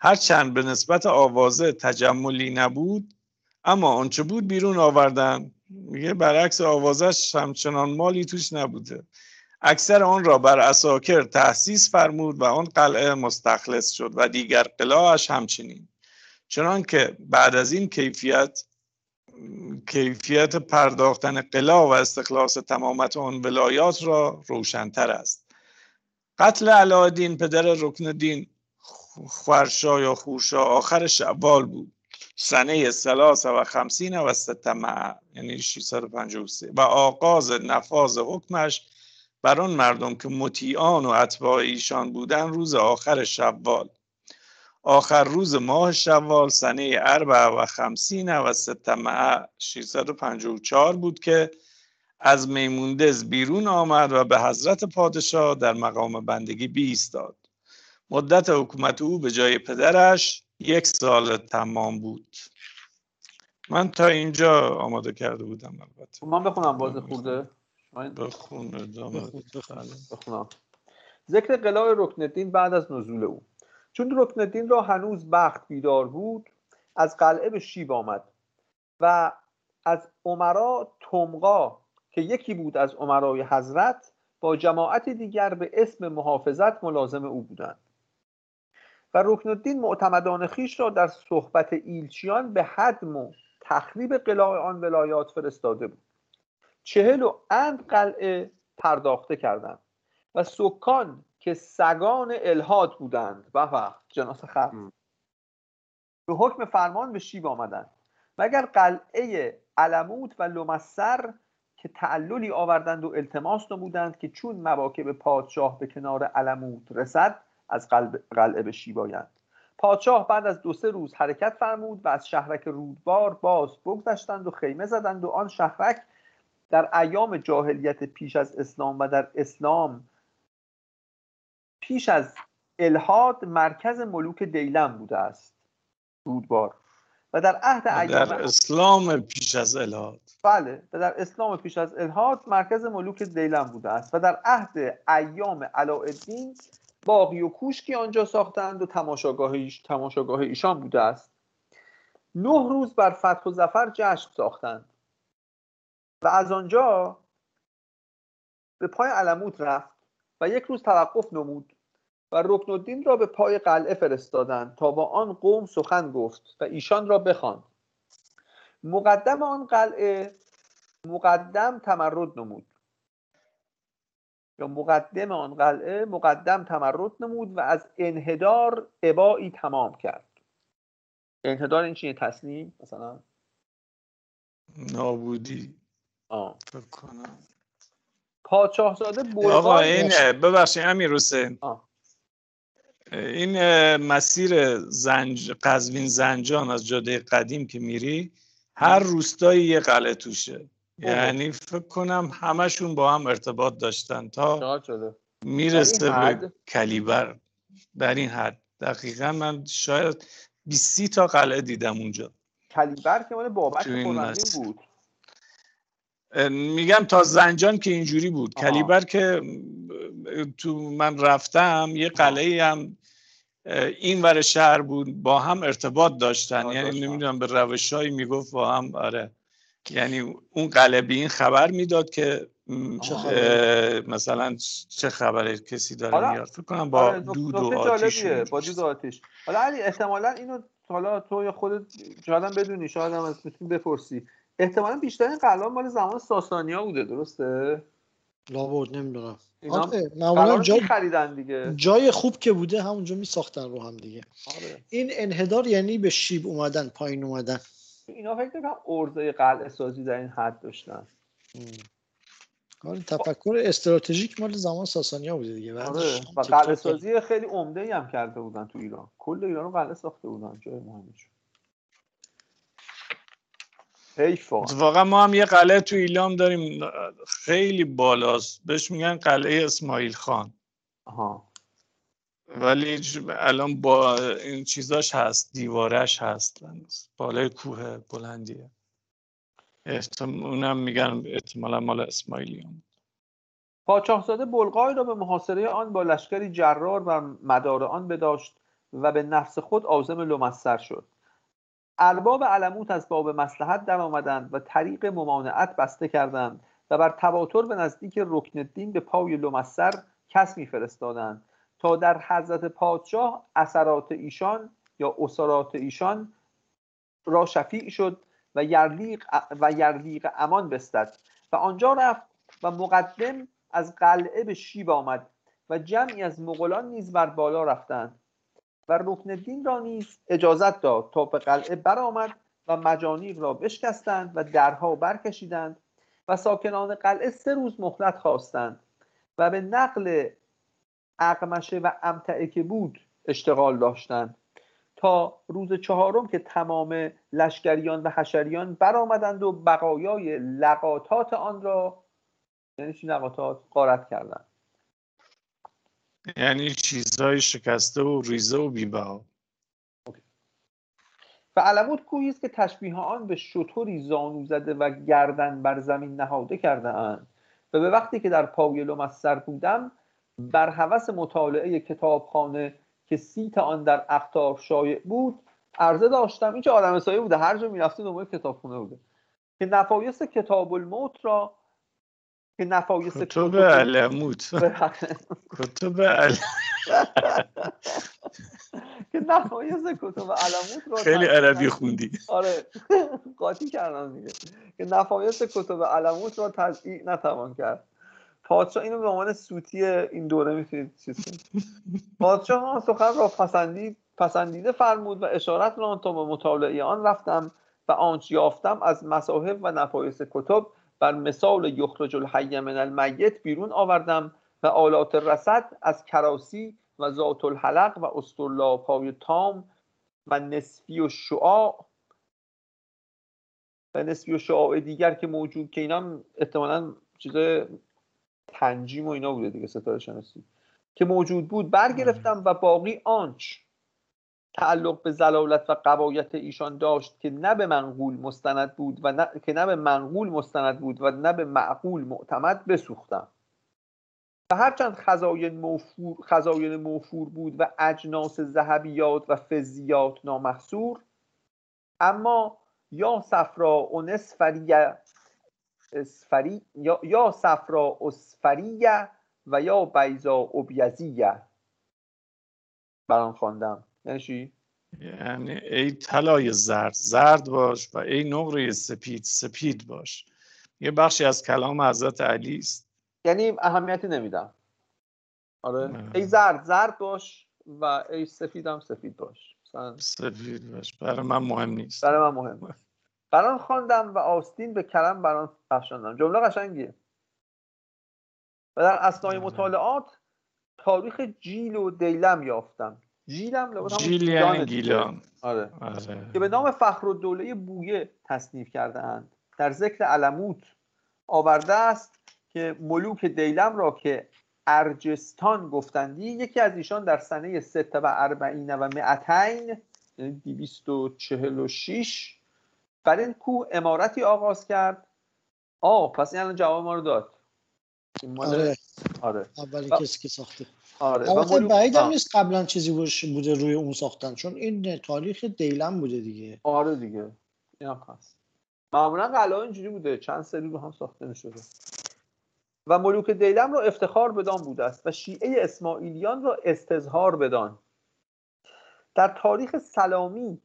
هرچند به نسبت آوازه تجملی نبود اما آنچه بود بیرون آوردن. میگه برعکس آوازش همچنان مالی توش نبوده. اکثر آن را بر اساکر تحسیس فرمود و آن قلعه مستخلص شد و دیگر قلعهش همچنین. چنان که بعد از این کیفیت کیفیت پرداختن قلعه و استخلاص تمامت آن ولایات را روشنتر است. قتل علادین پدر رکن دین خورشا یا خورشا آخر شوال بود. سنه سلاس و خمسین و ستمه یعنی 653 و آغاز نفاذ حکمش بر آن مردم که مطیعان و اتباع ایشان بودن روز آخر شوال. آخر روز ماه شوال سنه اربع و خمسین و ستمه 654 بود که از میموندز بیرون آمد و به حضرت پادشاه در مقام بندگی بیستاد. مدت حکومت او به جای پدرش یک سال تمام بود. من تا اینجا آماده کرده بودم البته. من بخونم باز خورده. بخون ادامه بخونم. ذکر قلعه رکنالدین بعد از نزول او. چون رکنالدین را هنوز بخت بیدار بود از قلعه به شیب آمد و از عمرا تمقا که یکی بود از عمرای حضرت با جماعت دیگر به اسم محافظت ملازم او بودند. و رکن الدین معتمدان خیش را در صحبت ایلچیان به حدم و تخریب قلاع آن ولایات فرستاده بود. چهل و اند قلعه پرداخته کردند و سکان که سگان الهاد بودند. و جناس خر به حکم فرمان به شیب آمدند. مگر قلعه علموت و لمسر که تعللی آوردند و التماس نمودند که چون مواکب پادشاه به کنار علموت رسد از قلعه به شیبایند پادشاه بعد از دو سه روز حرکت فرمود و از شهرک رودبار باز بگذشتند و خیمه زدند و آن شهرک در ایام جاهلیت پیش از اسلام و در اسلام پیش از الهاد مرکز ملوک دیلم بوده است. رودبار. و در عهد ایام در اسلام پیش از الهاد بله. و در اسلام پیش از الهاد مرکز ملوک دیلم بوده است. و در عهد ایام علاءالدین باقی و کوشکی آنجا ساختند و تماشاگاه, تماشاگاه ایشان بوده است. نه روز بر فتح و زفر جشن ساختند. و از آنجا به پای علموت رفت. و یک روز توقف نمود و رکن الدین را به پای قلعه فرستادند تا با آن قوم سخن گفت و ایشان را بخواند. مقدم آن قلعه مقدم تمرد نمود. یا مقدم آن قلعه مقدم تمرد نمود و از انهدار عبایی تمام کرد. انهدار این چیه تسلیم مثلا؟ نابودی. آه. فکر کنم. پادشاهزاده آقا این ببخشید امیر حسین. این مسیر زنج قزوین زنجان از جاده قدیم که میری هر روستایی یه قلعه توشه. یعنی فکر کنم همشون با هم ارتباط داشتن تا می‌رسه به کلیبر. در این حد. دقیقا من شاید 20 تا قلعه دیدم اونجا. کلیبر که مال بابک بود. میگم تا زنجان که اینجوری بود. آها. کلیبر که تو من رفتم یه قلعه هم این ور شهر بود با هم ارتباط داشتن. یعنی نمی‌دونم به روشهایی می‌گفت با هم آره. یعنی اون قلبی این خبر می‌داد که مثلا چه خبره کسی داره میاد. فکر کنم با آره، دود و آتیش با دود و آتیش. حالا علی احتمالا اینو حالا تو خودت شاید بدونی شاید هم از بپرسی. احتمالا بیشتر این قلعه مال زمان ساسانیا بوده درسته؟ لابد نمی‌دونم. معمولا جای خریدن دیگه. جای خوب که بوده همونجا می ساختن رو هم دیگه. آره. این انحدار یعنی به شیب اومدن پایین اومدن. اینا فکر کنم ارزه قلعه سازی در این حد داشتن. کار تفکر استراتژیک مال زمان ساسانیا بوده دیگه. آره. و قلعه سازی خیلی عمده هم کرده بودن تو ایران. کل ایران رو قلعه ساخته بودن جای مهمش. اتفاقا ما هم یه قلعه تو ایلام داریم خیلی بالاست. بهش میگن قلعه اسماعیل خان. آها. ولی الان با این چیزاش هست دیوارش هست. بالای کوه بلندیه. اونم میگن احتمالا مال اسماعیلیان پاچاهزاده بلغای را به محاصره آن با لشکری جرار و مدار آن بداشت و به نفس خود عازم لمستر شد. ارباب علموت از باب مسلحت در آمدند و طریق ممانعت بسته کردند و بر تواتر به نزدیک رکن الدین به پای لمستر کس میفرستادند تا در حضرت پادشاه اثرات ایشان یا اسرات ایشان را شفیع شد و یرلیق و یرلیق امان بستد و آنجا رفت و مقدم از قلعه به شیب آمد و جمعی از مغولان نیز بر بالا رفتند. و رکن الدین را نیز اجازت داد تا به قلعه برآمد و مجانیق را بشکستند و درها برکشیدند و ساکنان قلعه سه روز مهلت خواستند و به نقل اقمشه و امتعه که بود اشتغال داشتند. تا روز چهارم که تمام لشکریان و حشریان برآمدند و بقایای لقاتات آن را یعنی چی لقاتات قارت کردند. یعنی چیزهای شکسته و ریزه و بیبها. و علموت کوهی است که تشبیه آن به شطوری زانو زده و گردن بر زمین نهاده کرده اند و به وقتی که در پای لمستر بودم بر هوس مطالعه کتابخانه که صیت آن در اقطار شایع بود عرضه داشتم این آدم سایه بوده؟ هر جا می‌رفته دنبال کتابخونه بوده. که نفایس کتاب الموت را که نفایس کتب الموت کتب که نفایس کتب الموت را خیلی عربی خوندی آره قاطی کردم دیگه که نفایس کتب الموت را تضییع نتوان کرد پادشاه اینو به عنوان سوتی این دوره می‌تونید چیز پادشاه سخن را پسندید پسندیده فرمود و اشارت را تا به مطالعه آن رفتم و آنچ یافتم از مصاحب و نفایس کتب بر مثال یخرج الحی من المیت بیرون آوردم و آلات رسد از کراسی و ذات الحلق و استرلاب های تام و نسفی و شعاع و نسبی و شعاع دیگر که موجود که اینا احتمالا چیز تنجیم و اینا بوده دیگه ستاره شناسی که موجود بود. برگرفتم و باقی آنچ تعلق به زلالت و قوایت ایشان داشت که نه به منقول مستند بود و نه... که نه به منقول مستند بود و نه به معقول معتمد بسوختم و هرچند خزاین موفور, خزاین موفور بود و اجناس ذهبیات و فزیات نامحصور اما یا صفرا و نصفریه اسفری یا, یا صفرا اسفریه و یا بیزا اوبیزیه بران خواندم. یعنی چی؟ یعنی ای طلای زرد زرد باش و ای نقره سپید سپید باش. یه بخشی از کلام حضرت علی است. یعنی اهمیتی نمیدم. آره. ای زرد زرد باش و ای سفیدم سفید باش. سفید باش. برای من مهم نیست. برای من مهم. بران خواندم و آستین به کلم بران افشاندم. جمله قشنگیه. و در اسنای. مطالعات تاریخ جیل و دیلم یافتم. جیلم جیل یعنی گیلان. آره. آره. که به نام فخر و دوله بویه تصنیف کرده اند. در ذکر علموت آورده است که ملوک دیلم را که ارجستان گفتندی یکی از ایشان در سنه سته و اربعین و معتین یعنی دیویست و چهل و شیش بر این کوه امارتی آغاز کرد. آه پس این الان جواب ما رو داد. آره. آره. اولی کسی که ساخته. آره و بعید هم نیست قبلا چیزی بوده روی اون ساختن چون این تاریخ دیلم بوده دیگه. آره دیگه. این هم هست معمولا قلعه اینجوری بوده. چند سری رو هم ساخته نشده و ملوک دیلم را افتخار بدان بوده است و شیعه اسماعیلیان را استظهار بدان. در تاریخ سلامی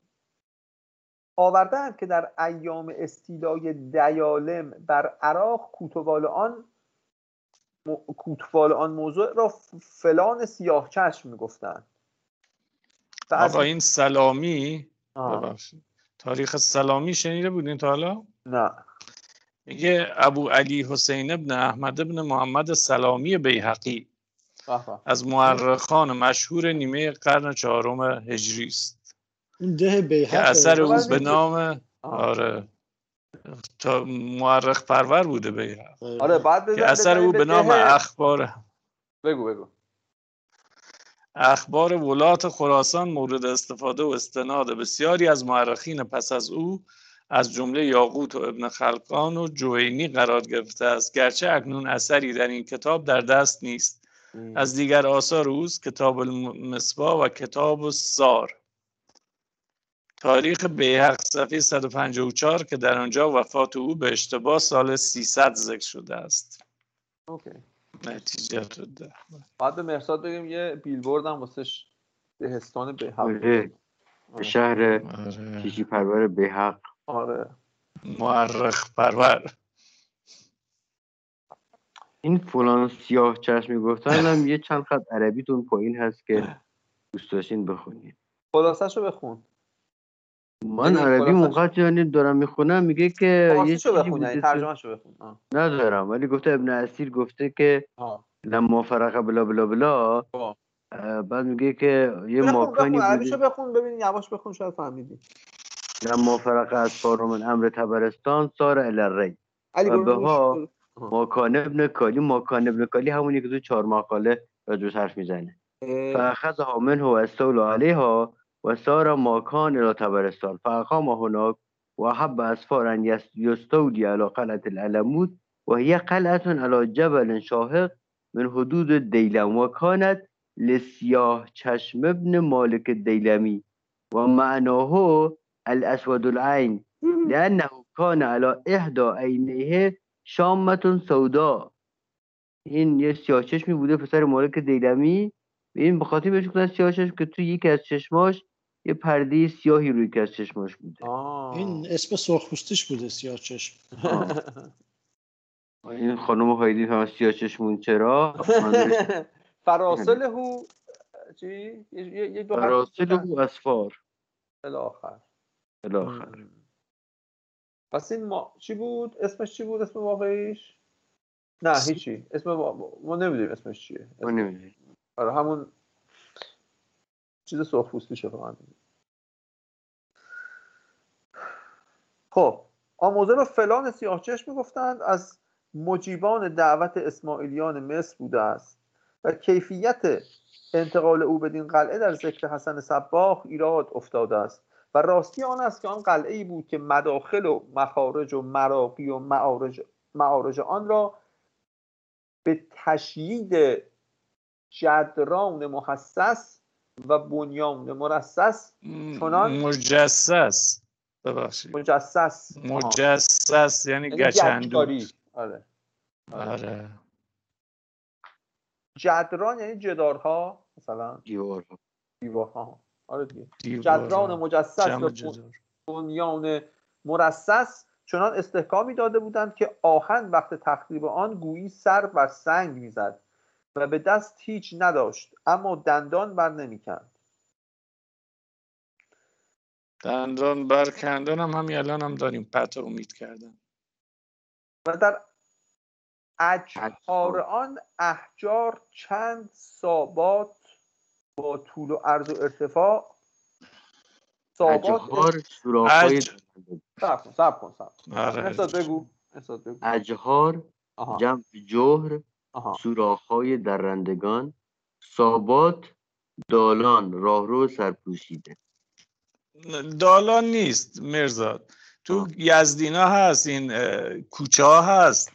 آوردند که در ایام استیلای دیالم بر عراق کوتوال آن کوتوال آن موضوع را فلان سیاه چشم می‌گفتند آقا این سلامی تاریخ سلامی شنیده بودین تا حالا؟ نه. میگه ابو علی حسین ابن احمد ابن محمد سلامی بیحقی از مورخان مشهور نیمه قرن چهارم هجری است. ده که اثر او به نام آره. تا معرخ پرور بوده به آره بعد که اثر او به نام اخبار. بگو بگو. اخبار ولات خراسان مورد استفاده و استناد بسیاری از معرخین پس از او از جمله یاقوت و ابن خلقان و جوینی قرار گرفته است. گرچه اکنون اثری در این کتاب در دست نیست. از دیگر آثار اوست کتاب المصبا و کتاب سار تاریخ بیحق صفحه 154 که در آنجا وفات او به اشتباه سال 300 ذکر شده است. اوکی. نتیجه ده. بعد به مرساد بگیم یه بیلبورد هم واسش دهستان بیحق. آره. به شهر آره. کیشی پرور بیحق. آره. معرخ پرور. این فلان سیاه چشمی گفتن هم یه چند خط عربیتون پایین هست که دوست داشتین بخونید خلاصش رو بخون. من عربی موقع یعنی دارم می‌خونم میگه که یه چیزی بخون یعنی ترجمه شو بخون. ندارم. ولی گفته ابن اسیر گفته که لما فرق بلا بلا بلا. بعد میگه که یه ماکانی بوده بخون ببین یواش بخون شاید فهمیدی. لما فرق از من امر تبرستان سار الری و به ها ماکان ابن کالی ماکان ابن کالی همونی که تو چهار مقاله راجبش حرف می‌زنه. فاخذ منه و استول علیها. و سار ماکان الى تبرستان فاقام هناك وحب اسفار ان يستودي على قلعة العلمود وهي قلعة على جبل شاهق من حدود الديلم وكانت لسياه چشم ابن مالك الديلمي ومعناه الأسود العين لأنه كان على إحدى عينيه شامة سوداء این یه سیاهچشمی بوده پسر مالک دیلمی. این به خاطر بهش گفتن سیاهچشم که تو یکی از چشماش یه پرده سیاهی روی که از چشماش بوده. این اسم سرخپوستیش بوده سیاه چشم. این خانم هایدی هم سیاه چشمون چرا؟ فراسل هو چی؟ فراسل هو اسفار. الاخر الاخر پس این ما چی بود؟ اسمش چی بود؟ اسم واقعیش؟ نه هیچی. اسم ما, ما نمی‌دونیم اسمش چیه. ما نمی‌دونیم. آره همون چیز سرخپوستی فقط خب آموزن و فلان سیاهچش می‌گفتند از مجیبان دعوت اسماعیلیان مصر بوده است و کیفیت انتقال او بدین قلعه در ذکر حسن صباخ ایراد افتاده است و راستی آن است که آن قلعه ای بود که مداخل و مخارج و مراقی و معارج, معارج آن را به تشیید جدران محسس و بنیان مرسس چنان؟ مجسس ببخشید. مجسس مجسس یعنی, یعنی گچندود آره. آره. جدران یعنی جدارها مثلا؟ دیوارها. دیوارها. آره دیگه. جدران مجسس و بنیان مرسس چنان استحکامی داده بودند که آهن وقت تخریب آن گویی سر بر سنگ می‌زد. و به دست هیچ نداشت اما دندان بر نمی‌کند. دندان برکندن هم همین الان هم داریم پت امید کردن. و در اجهار آن احجار چند سابات با طول و عرض و ارتفاع. سابات سوراخ‌های سب کن سب کن آره. بگو اجهار جمع جهر سوراخ‌های درندگان سابات دالان راهرو سرپوشیده. دالان نیست مرزاد تو یزدینا هست این کوچه ها هست.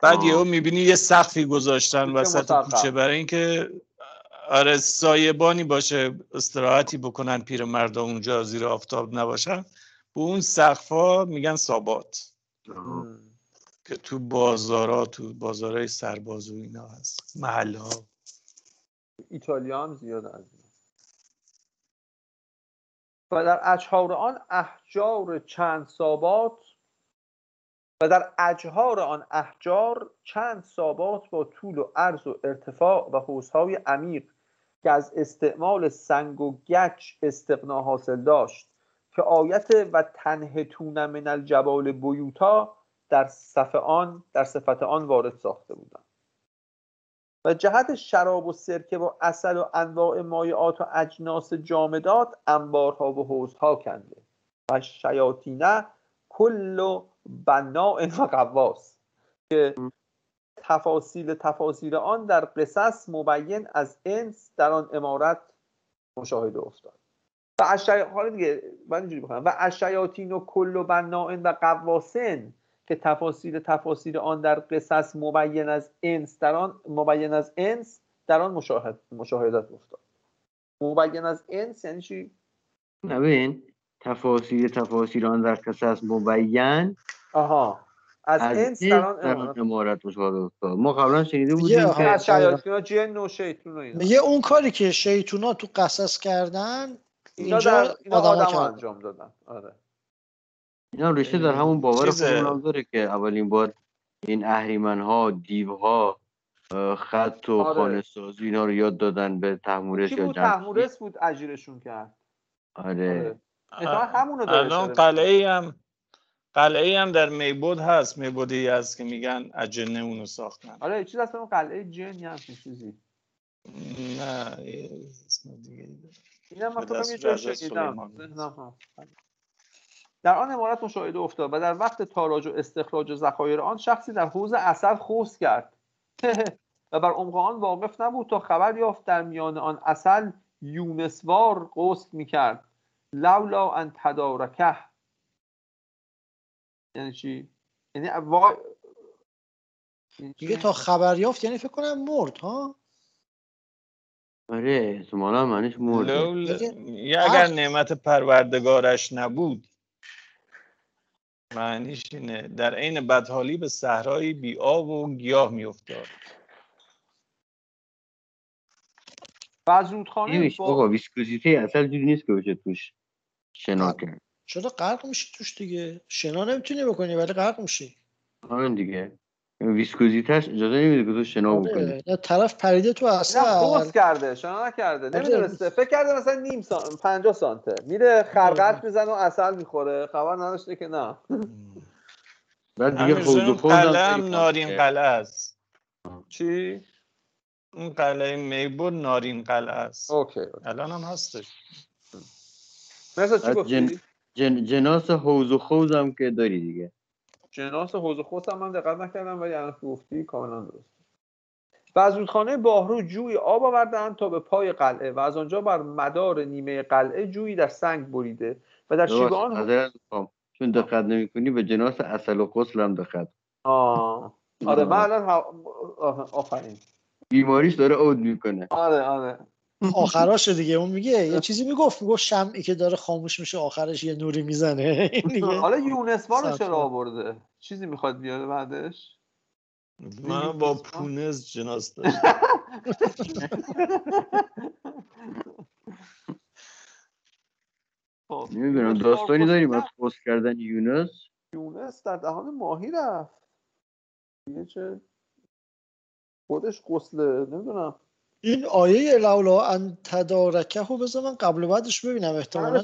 بعد یهو می‌بینی یه سقفی گذاشتن وسط کوچه برای اینکه آره سایبانی باشه استراحتی بکنن پیر مردا اونجا زیر آفتاب نباشن. به اون سقفا میگن سابات که تو بازارا تو بازارای سربازو اینا هست. محل ها ایتالیا هم زیاد از و در اجهار آن احجار چند سابات و در اجهار آن احجار چند سابات با طول و عرض و ارتفاع و حوزهای عمیق که از استعمال سنگ و گچ استقنا حاصل داشت که آیت و تنهتون من الجبال بیوتا در صفحه آن در صفت آن وارد ساخته بودند. و جهت شراب و سرکه و اصل و انواع مایعات و اجناس جامدات انبارها و حوزها کنده و شیاطینه کل بناء و قواس که تفاصیل تفاصیل آن در قصص مبین از انس در آن امارت مشاهده افتاد. و اشیاطین و کل و بناء و قواسن که تفاصیل تفاصیل آن در قصص مبین از انس در آن مبین از انس در آن مشاهد مشاهدات افتاد. مبین از انس یعنی چی؟ نبین تفاصیل تفاصیل آن در قصص مبین آها. از, از انس در آن امارت مشاهده افتاد. ما قبلا شنیده بودیم که از شیاطین جن و شیطون میگه اون کاری که شیطونا تو قصص کردن اینجا آدم انجام دادن. آره. اینا رشته در همون باور خودمون داره که اولین بار این اهریمن ها دیو ها خط و آره. خانه سازی اینا رو یاد دادن به تحمورس یا تحمورس بود اجیرشون کرد. آره, آره. همونو الان قلعه هم قلعه هم در میبود هست. میبودی هست که میگن اجنه اونو ساختن. آره چیز هست قلعه جن یا چیزی. نه اسم دیگه اینم من فکر یه جای شنیدم. در آن امارت مشاهده افتاد و در وقت تاراج و استخراج ذخایر آن شخصی در حوز اصل خوست کرد. و بر عمق آن واقف نبود تا خبر یافت در میان آن اصل یونسوار قصد می‌کرد. لولا ان تدارکه. یعنی چی؟ یعنی وا... دیگه تا خبر یافت یعنی فکر کنم مرد ها؟ آره احتمالا معنیش مرد اگر نعمت پروردگارش نبود. معنیش اینه. در عین بدحالی به صحرای بی آب و گیاه میافتاد. و از رودخانه با... آقا ویسکوزیته اصلا جوری نیست که بشه توش شنا کرد. چرا غرق میشی توش دیگه. شنا نمی‌تونی بکنی ولی غرق میشی. آره دیگه. ویسکوزیتش اجازه نمیده که تو شنا آره. بکنی. نه طرف پریده تو اصلا. نه کرده شنا نکرده آره. نمی‌دونسته. فکر کرده مثلا نیم سان 50 سانته. میره خرقت می‌زنه و اصل می‌خوره. خبر نداشته که نه. بعد دیگه حوض و هم نارین قلعه است. چی؟ اون قلعه میبور نارین قلعه است. اوکی, الان هم هستش. مثلا چی گفتی؟ جن... جناس حوض و خوز هم که داری دیگه. جناس حوض خوز هم من دقت نکردم ولی الان گفتی کاملا درست. و از رودخانه باهرو جوی آب آوردند تا به پای قلعه و از آنجا بر مدار نیمه قلعه جویی در سنگ بریده و در شیب آن چون دقت نمی کنی به جناس اصل و قسل هم دقت آه. آره من الان آفرین. بیماریش داره عود می‌کنه. آره آره. آخراش دیگه. اون میگه یه چیزی می‌گفت می‌گفت شمعی که داره خاموش میشه آخرش یه نوری می‌زنه. حالا یونسوار رو چرا آورده؟ چیزی می‌خواد بیاره بعدش؟ من با پونز جناس داشت خب، نمی‌دونم داستانی داریم از پست کردن یونس. یونس در دهان ماهی رفت. یه چه؟ خودش قسله نمی‌دونم. این آیه لولا ان تدارکه رو بذار من قبل و بعدش ببینم احتمالا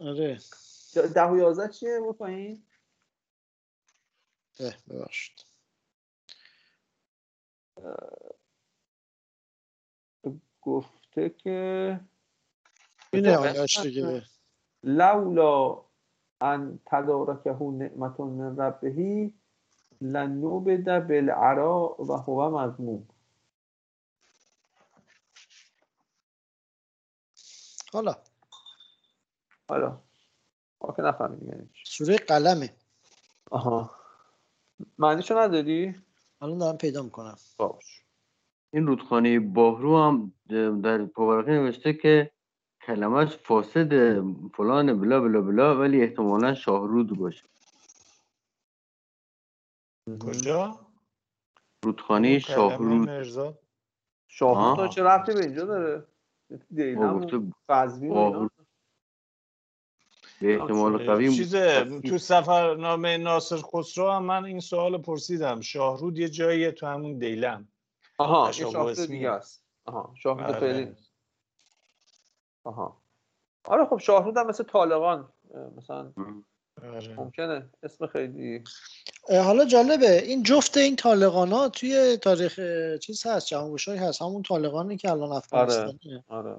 آره. ده و یازده چیه؟ بود پایین. اه ببخشید. گفته که اینه آیهش دیگه. لولا ان تدارکه نعمت من ربهی لنوبد بالعرا و هو مضمون حالا. حالا. ما که نفهمیدیم یعنی سوره قلمه. آها. معنیشو نداری؟ الان دارم پیدا می‌کنم. باش. این رودخانه باهرو هم در پاورقی نوشته که کلمش فاسد فلان بلا بلا بلا ولی احتمالا شاهرود باشه. کجا؟ رودخانه شاهرود شاهرود تا چه رفتی به اینجا داره؟ به احتمال قوی چیز تو سفرنامه ناصر خسرو هم من این سوال پرسیدم. شاهرود یه جاییه تو همون دیلم. آها شاهرود دیگه است. آها شاهرود آره. خیلی. آها. آره خب شاهرود هم مثل طالقان مثلا آره. ممکنه. اسم خیلی حالا جالبه. این جفت این طالقان ها توی تاریخ چیز هست جهانگشایی هست. همون طالقانی که الان افغانستان آره. آره.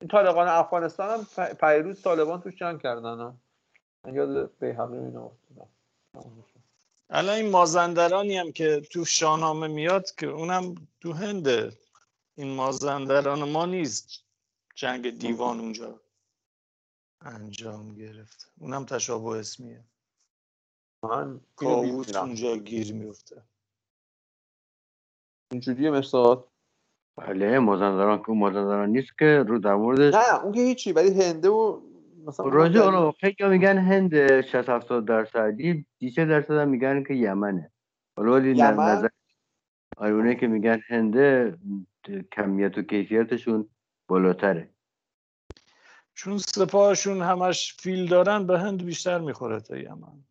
این طالقان افغانستان هم پیروز طالبان توش جنگ کردن ها. یاد بیهقی اینا الان این مازندرانی هم که تو شاهنامه میاد که اونم تو هنده. این مازندران ما نیست. جنگ دیوان اونجا. انجام گرفت. اونم تشابه اسمیه. من کاووس اونجا گیر میفته اینجوریه مثال؟ بله مازندران که مازندران نیست که رو در موردش نه اون که هیچی ولی هنده و مثلا راجع اونو خیلی میگن هند 60 70 درصدی 20 درصد هم میگن که یمنه. حالا ولی نظر آره که میگن هنده کمیت و کیفیتشون بالاتره. چون سپاهشون همش فیل دارن به هند بیشتر می‌خوره تا یمن.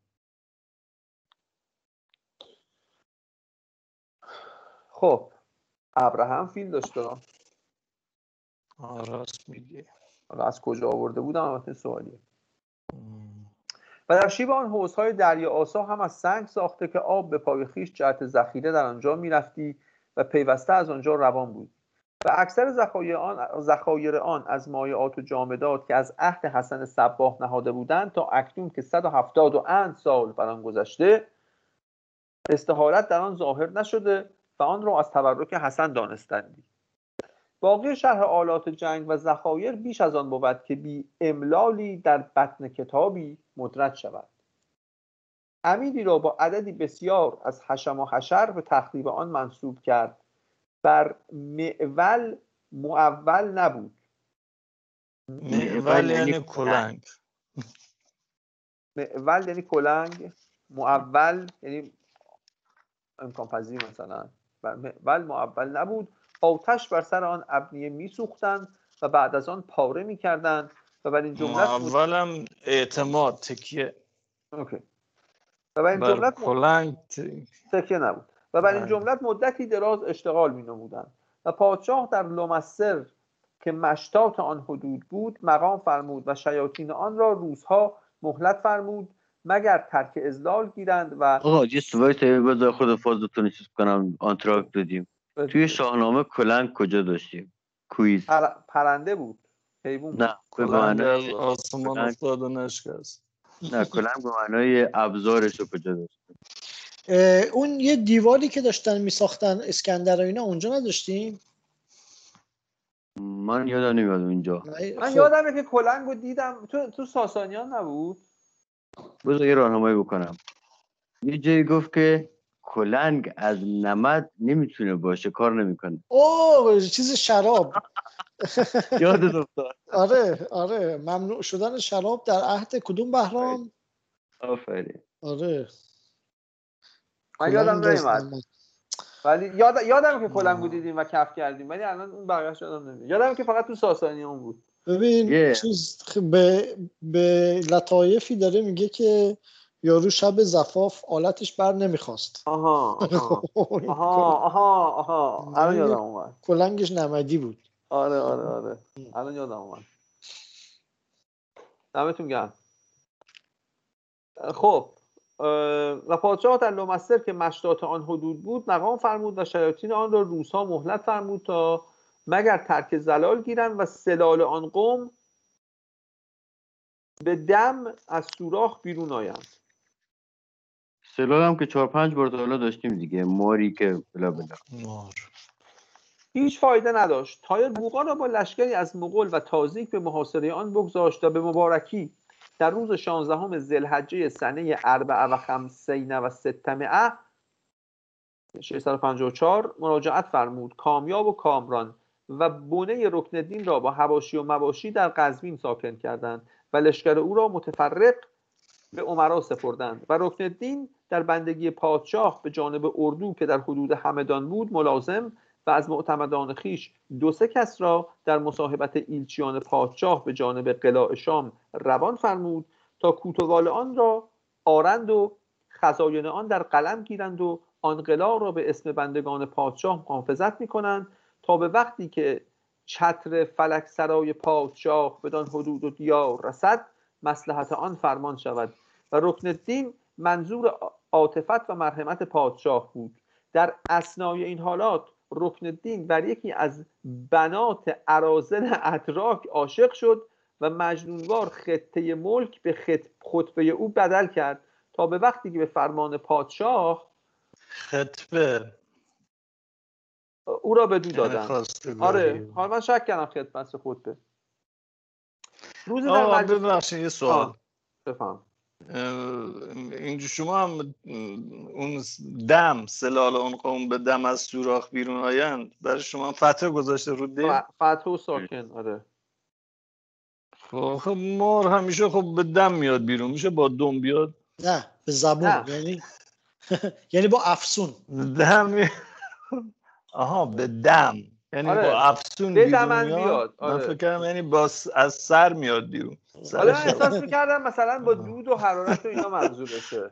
خب ابراهام فیل داشته راست میگه حالا از کجا آورده بودم؟ البته سوالیه. و در شیب آن حوزهای دریا آسا هم از سنگ ساخته که آب به پای خیش جهت ذخیره در آنجا می‌رفتی و پیوسته از آنجا روان بود و اکثر ذخایر آن, ذخایر آن از مایعات و جامدات که از عهد حسن صباه نهاده بودند تا اکنون که 170 و اند سال بر آن گذشته استحالت در آن ظاهر نشده و آن را از تبرک حسن دانستندی. باقی شرح آلات جنگ و ذخایر بیش از آن بود که بی املالی در بطن کتابی مدرج شود. امیدی را با عددی بسیار از حشم و حشر به تخریب آن منصوب کرد بر معول معول نبود. معول یعنی کلنگ. معول یعنی کلنگ معول یعنی امکان پذیر مثلا. معول معول نبود. آتش بر سر آن ابنیه میسوختند و بعد از آن پاره می‌کردند و بر این جملت اولم اعتماد تکیه. اوکی. و بر این جملت تکیه نبود. و بر این بله. جملت مدتی دراز اشتغال می نمودند و پادشاه در لومسر که مشتاة آن حدود بود مقام فرمود و شیاطین آن را روزها مهلت فرمود مگر ترک ضلال گیرند و آقا یه سوال خود فازتون چیز کنم آنتراک دادیم توی شاهنامه کلنگ کجا داشتیم؟ quiz. پر... پرنده بود. حیوان نه به معنای آسمان افتاد و نشکست. نه کلنگ به معنای ابزارش رو کجا داشتیم؟ اون یه دیواری که داشتن میساختن اسکندر و اینا اونجا نداشتیم من یادم نمیاد اونجا. من خب. یادمه که کلنگ رو دیدم. تو, تو ساسانیان نبود؟ بذار یه راهنمایی بکنم. یه جایی گفت که کلنگ از نمد نمی‌تونه باشه کار نمی‌کنه. اوه چیز شراب. یاد افتاد. آره آره. ممنوع شدن شراب در عهد کدوم بهرام؟ آفرین. آره. من یادم نمیاد ولی یاد یادم که کلنگو دیدیم و کف کردیم ولی الان اون بقیه‌اش یادم نمیاد. یادم که فقط تو ساسانی اون بود. ببین چیز به به لطایفی داره میگه که یارو شب زفاف آلتش بر نمی‌خواست. آها آها. آها آها آها. الان یادم اومد. کلنگش نمدی بود. آره آره آره. الان یادم اومد. دمتون گرم. خب. و پادشاه در لومسر که مشتاة آن حدود بود مقام فرمود و شیاطین آن را روزها مهلت فرمود تا مگر ترک ضلال گیرند و صلال آن قوم به دم از سوراخ بیرون آیند. صلال هم که چهار پنج بار تا داشتیم دیگه. ماری که blah blah. مار. هیچ فایده نداشت. طایر بوقا را با لشکری از مغول و تازیک به محاصره آن بگذاشت و به مبارکی در روز 16 زلحجه سنه اربع و خمسین و ستمعه 654 مراجعت فرمود. کامیاب و کامران و بونه رکن الدین را با هواشی و مباشی در قزوین ساکن کردند و لشکر او را متفرق به عمرا سپردند و رکن الدین در بندگی پادشاه به جانب اردو که در حدود همدان بود ملازم و از معتمدان خیش دو سه کس را در مصاحبت ایلچیان پادشاه به جانب قلاع شام روان فرمود تا کوتوال آن را آرند و خزاین آن در قلم گیرند و آن قلاع را به اسم بندگان پادشاه محافظت می کنند تا به وقتی که چتر فلک سرای پادشاه بدان حدود و دیار رسد مسلحت آن فرمان شود. و رکن الدین منظور عاطفت و مرحمت پادشاه بود. در اسنای این حالات رکن الدین بر یکی از بنات ارازل اتراک عاشق شد و مجنونوار خطه ملک به خط... خطبه او بدل کرد تا به وقتی که به فرمان پادشاه خطبه. او را به دو یعنی دادن. آره حالا من شک کردم خدمت خطبه روز در مجلس یه سوال. بفهم. اینجا شما هم اون دم سلال اون قوم به دم از سوراخ بیرون آیند. برای شما فتح گذاشته رو دل فتح و ساکن آره. خب, خب مار همیشه خب به دم میاد بیرون. میشه با دم بیاد؟ نه به زبون. یعنی یعنی با افسون. دم آها به دم. یعنی آره. با افسون بیرون میاد. آره. من فکر یعنی با از سر میاد بیرون. حالا من احساس می‌کردم مثلا با دود و حرارت و اینا منظورشه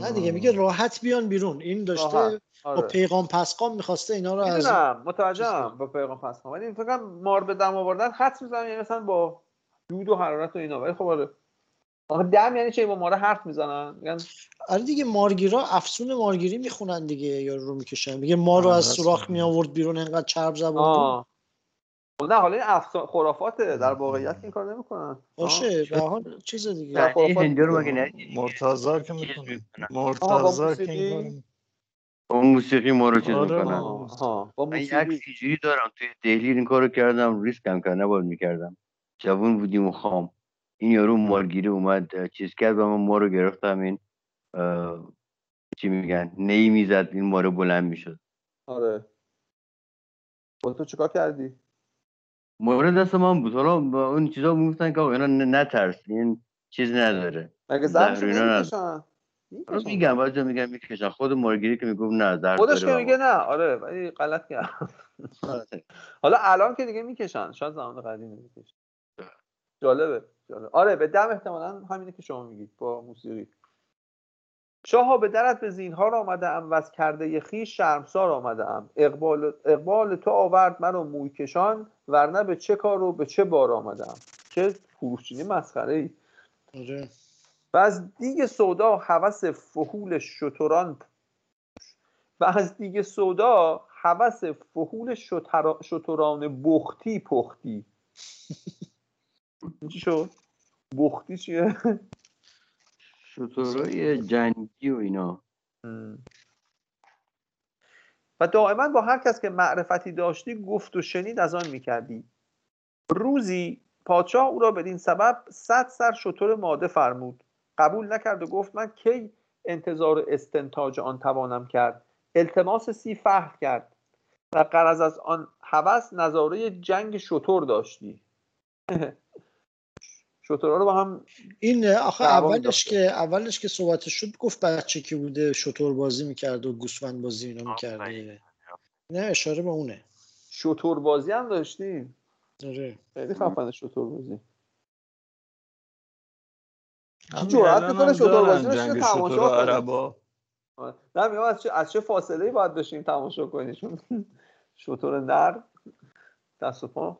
نه دیگه میگه راحت بیان بیرون. این داشته آره. با پیغام پسقام می‌خواسته اینا رو از متوجهم با پیغام پسقام ولی فکر مار به دم آوردن خط می‌زنن یعنی مثلا با دود و حرارت و اینا. ولی خب آره. آخه دم یعنی چه با ماره حرف می‌زنن؟ میگن آره دیگه مارگیرا افسون مارگیری می‌خونن دیگه یا رو می‌کشن. میگه ما رو از سوراخ می آورد بیرون انقدر چرب زبان خب نه حالا این افسون خرافاته. در واقعیت این کار نمی‌کنن. باشه به حال چیز دیگه. این هندو رو مگه نه؟ مرتضی که می‌کنه مرتضی که اون موسیقی ما رو چیز آره. می‌کنن. من یک اینجوری دارم. توی دهلی این کارو کردم. ریسکم کردم نباید می‌کردم. جوون بودیم و خام. این یارو مارگیری اومد چیز کرد و من ما رو گرفتم این چی میگن نی می‌زد این ماره بلند می‌شد. آره. با تو چیکار کردی؟ مورد دست من بود. حالا اون چیزا می‌گفتن که اینا نترس این چیز نداره. مگه نمی‌کشن آره میگم بعضی میگم می‌کشن. خود مارگیری که می‌گفت نه زهر خودش که میگه نه. آره ولی غلط کرد. آره. حالا الان که دیگه می‌کشن. شاید زمان قدیم می‌کشن جالبه. آره به دم احتمالا همینه که شما میگید با موسیقی. شاها به درت به زینهار آمده ام و از کرده خیش شرمسار آمده ام اقبال, اقبال تو آورد منو موی کشان ورنه به چه کار و به چه بار آمده ام چه فروشچینی مسخره ای. و از دیگ سودا هوس فهول شتران و از دیگ سودا هوس فهول شتران بختی پختی. چی شد؟ بختی چیه؟ شطورای جنگی و اینا. و دائما با هر کس که معرفتی داشتی گفت و شنید از آن می‌کردی. روزی پادشاه او را بدین سبب صد سر شطور ماده فرمود. قبول نکرد و گفت من کی انتظار استنتاج آن توانم کرد؟ التماس سی فهر کرد و قرض از آن هوس نظاره جنگ شطور داشتی. شطورها رو با هم این آخه اولش که اولش که صحبتش شد گفت بچه کی بوده شطور بازی می‌کرد و گوسفند بازی اینا می‌کرده نه اشاره به اونه. شطور بازی هم داشتیم. آره. خیلی خفن شطور بازی. جرأت می‌کنه شطور بازی رو تماشا کنه. نه میگم از چه از چه فاصله باید بشیم تماشا کنیم؟ چون شطور نر دست و پا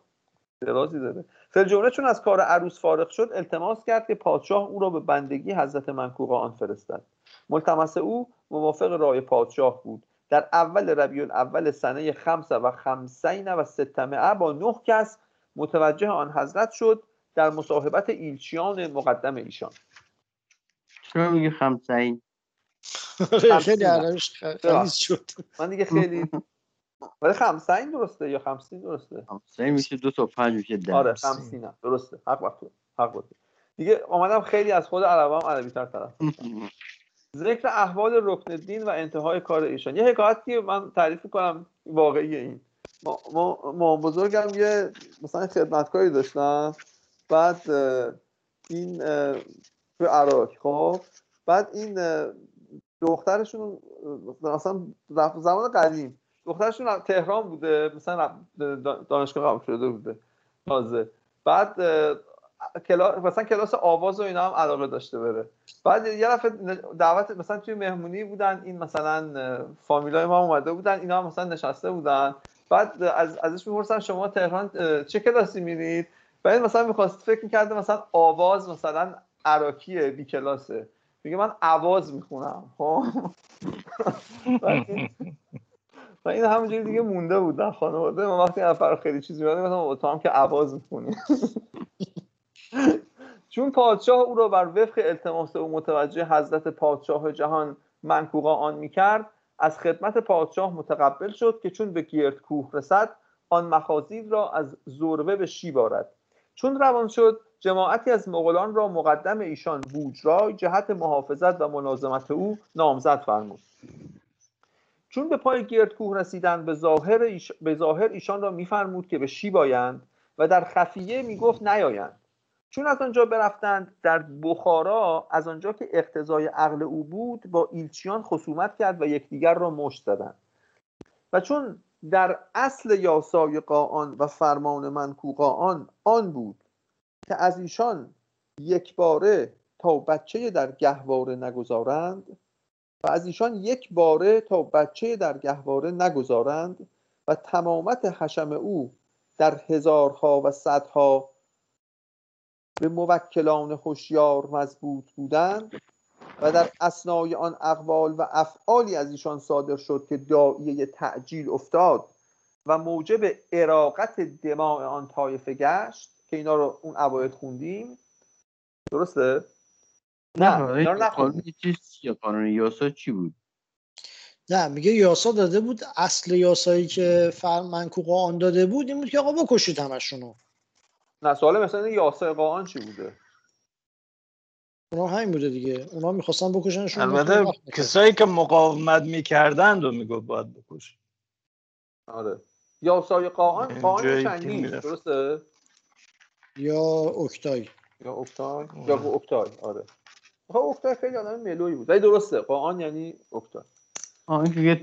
درازی داره. فلجمله چون از کار عروس فارغ شد التماس کرد که پادشاه او را به بندگی حضرت منکوقه آن فرستد. ملتمس او موافق رای پادشاه بود. در اول ربیع اول سنه خمسه و خمسین و ستمعه با نه کس متوجه آن حضرت شد در مصاحبت ایلچیان مقدم ایشان. چرا میگه خمسین؟ خیلی شد. من دیگه خیلی ولی خمسین درسته یا خمسین درسته؟ خمسین میشه دو تا پنج میشه ده. آره خمسین. هم. درسته. حق وقت حق وقت دیگه آمدم خیلی از خود عربا هم عربی تر طرف. ذکر احوال رکن دین و انتهای کار ایشان. یه حکایتی من تعریف کنم واقعی این. ما, ما, ما بزرگم یه مثلا خدمتکاری داشتن بعد این تو عراق خب. بعد این دخترشون مثلا زمان قدیم. دخترشون تهران بوده مثلا دانشگاه قبول شده بوده تازه. بعد کلاس مثلا کلاس آواز و اینا هم علاقه داشته بره. بعد یه دفعه دعوت مثلا توی مهمونی بودن این مثلا فامیلای ما اومده بودن اینا هم مثلا نشسته بودن. بعد از ازش می‌پرسن شما تهران چه کلاسی میرید؟ بعد مثلا می‌خواست فکر می‌کرده مثلا آواز مثلا عراکیه بی کلاسه. میگه من آواز می‌خونم خب؟ و این همونجوری دیگه مونده بود در خانواده. ما وقتی نفر خیلی چیزی میاد مثلا تو هم که عواز می‌کنی چون پادشاه او را بر وفق التماس او متوجه حضرت پادشاه جهان منکوقا آن می‌کرد از خدمت پادشاه متقبل شد که چون به گیرد کوه رسد آن مخازید را از زوربه به شی بارد چون روان شد جماعتی از مغولان را مقدم ایشان بوجرای جهت محافظت و ملازمت او نامزد فرمود. چون به پای گرد کوه رسیدن به ظاهر, ایش... به ظاهر ایشان را میفرمود که به شی بایند و در خفیه می‌گفت نیایند. چون از آنجا برفتند در بخارا از آنجا که اقتضای عقل او بود با ایلچیان خصومت کرد و یکدیگر را مشت زدند. و چون در اصل یاسای قاان و فرمان منکو قاان آن بود که از ایشان یک باره تا بچه در گهواره نگذارند و از ایشان یک باره تا بچه در گهواره نگذارند و تمامت حشم او در هزارها و صدها به موکلان هوشیار مضبوط بودند و در اسنای آن اقوال و افعالی از ایشان صادر شد که دایه تعجیل افتاد و موجب اراقت دماع آن طایفه گشت که اینا رو اون اوایل خوندیم درسته؟ نه نه قانون چی قانون یاسا چی بود؟ نه میگه یاسا داده بود اصل یاسایی که فرمنکو قان داده بود این بود که آقا بکشید همشونو. نه سوال مثلا یاسای قان چی بوده؟ اونا همین بوده دیگه. اونا می‌خواستن بکشنشون البته کسایی که مقاومت می‌کردند و می‌گفت باید بکش آره. یاسای قان چنگی درسته؟ یا اکتای. یا اکتای؟ یا اکتای آره. اکتای خیلی آدم ملوی بود. ولی درسته قان یعنی اکتای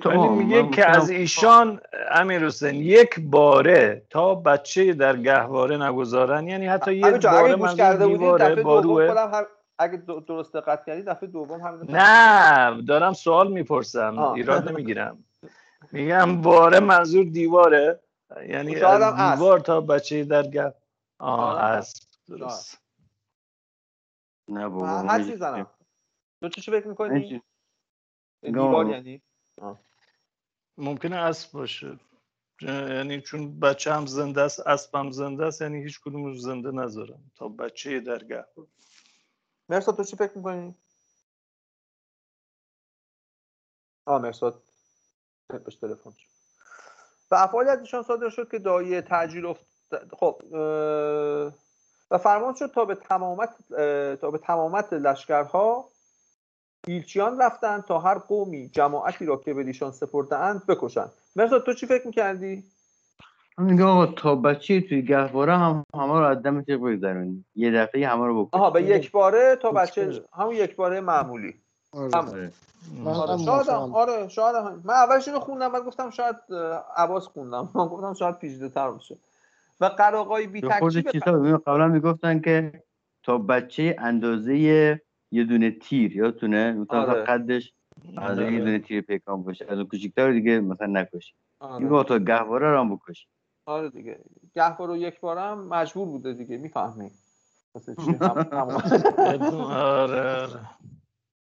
ولی میگه که از ایشان امیر حسین یک باره تا بچه در گهواره نگذارن. یعنی حتی یک باره من کرده دیواره باروه. اگه درست دقت کردی دفعه دوم همین نه دارم سوال می‌پرسم. ایراد نمی‌گیرم. میگم باره منظور دیواره؟ یعنی از دیوار تا بچه در گهواره آه درست. نه بابا هر چیز زنم تو چی فکر می‌کنی؟ دیوار یعنی ممکنه اسب باشه. یعنی چون بچه هم زنده است اسب هم زنده است یعنی هیچ کدوم زنده نذارم تا بچه درگاه مرساد تو چی فکر می‌کنی؟ آه مرساد بهش تلفن شد. و افعالی از ایشان صادر شد که دایه تعجیل افت... خب و فرمان شد تا به تمامت تا به تمامت لشکرها ایلچیان رفتند تا هر قومی جماعتی را که به ایشان سپرده اند بکشند. مرزا تو چی فکر می‌کردی؟ میگه آقا تا بچه توی گهواره هم همه رو از دم تیغ یه دفعه همه رو بکن آها به یک باره تا بچه همون یک باره معمولی. آره. آره. شاید آره شاید من اولش اینو خوندم بعد گفتم شاید عباس خوندم. من گفتم شاید پیچیده تر باشه. و قراقای بی تکچیب قبلا می‌گفتن که تا بچه اندازه یه دونه تیر یادتونه؟ مثلا آره. قدش از آره. یه دونه تیر پیکان باشه. از اون کوچیک‌تر دیگه مثلا نکشی. آره. این تا گهواره رو هم بکشی. آره دیگه. گهواره یک بار هم مجبور بوده دیگه. می‌فهمی. آره.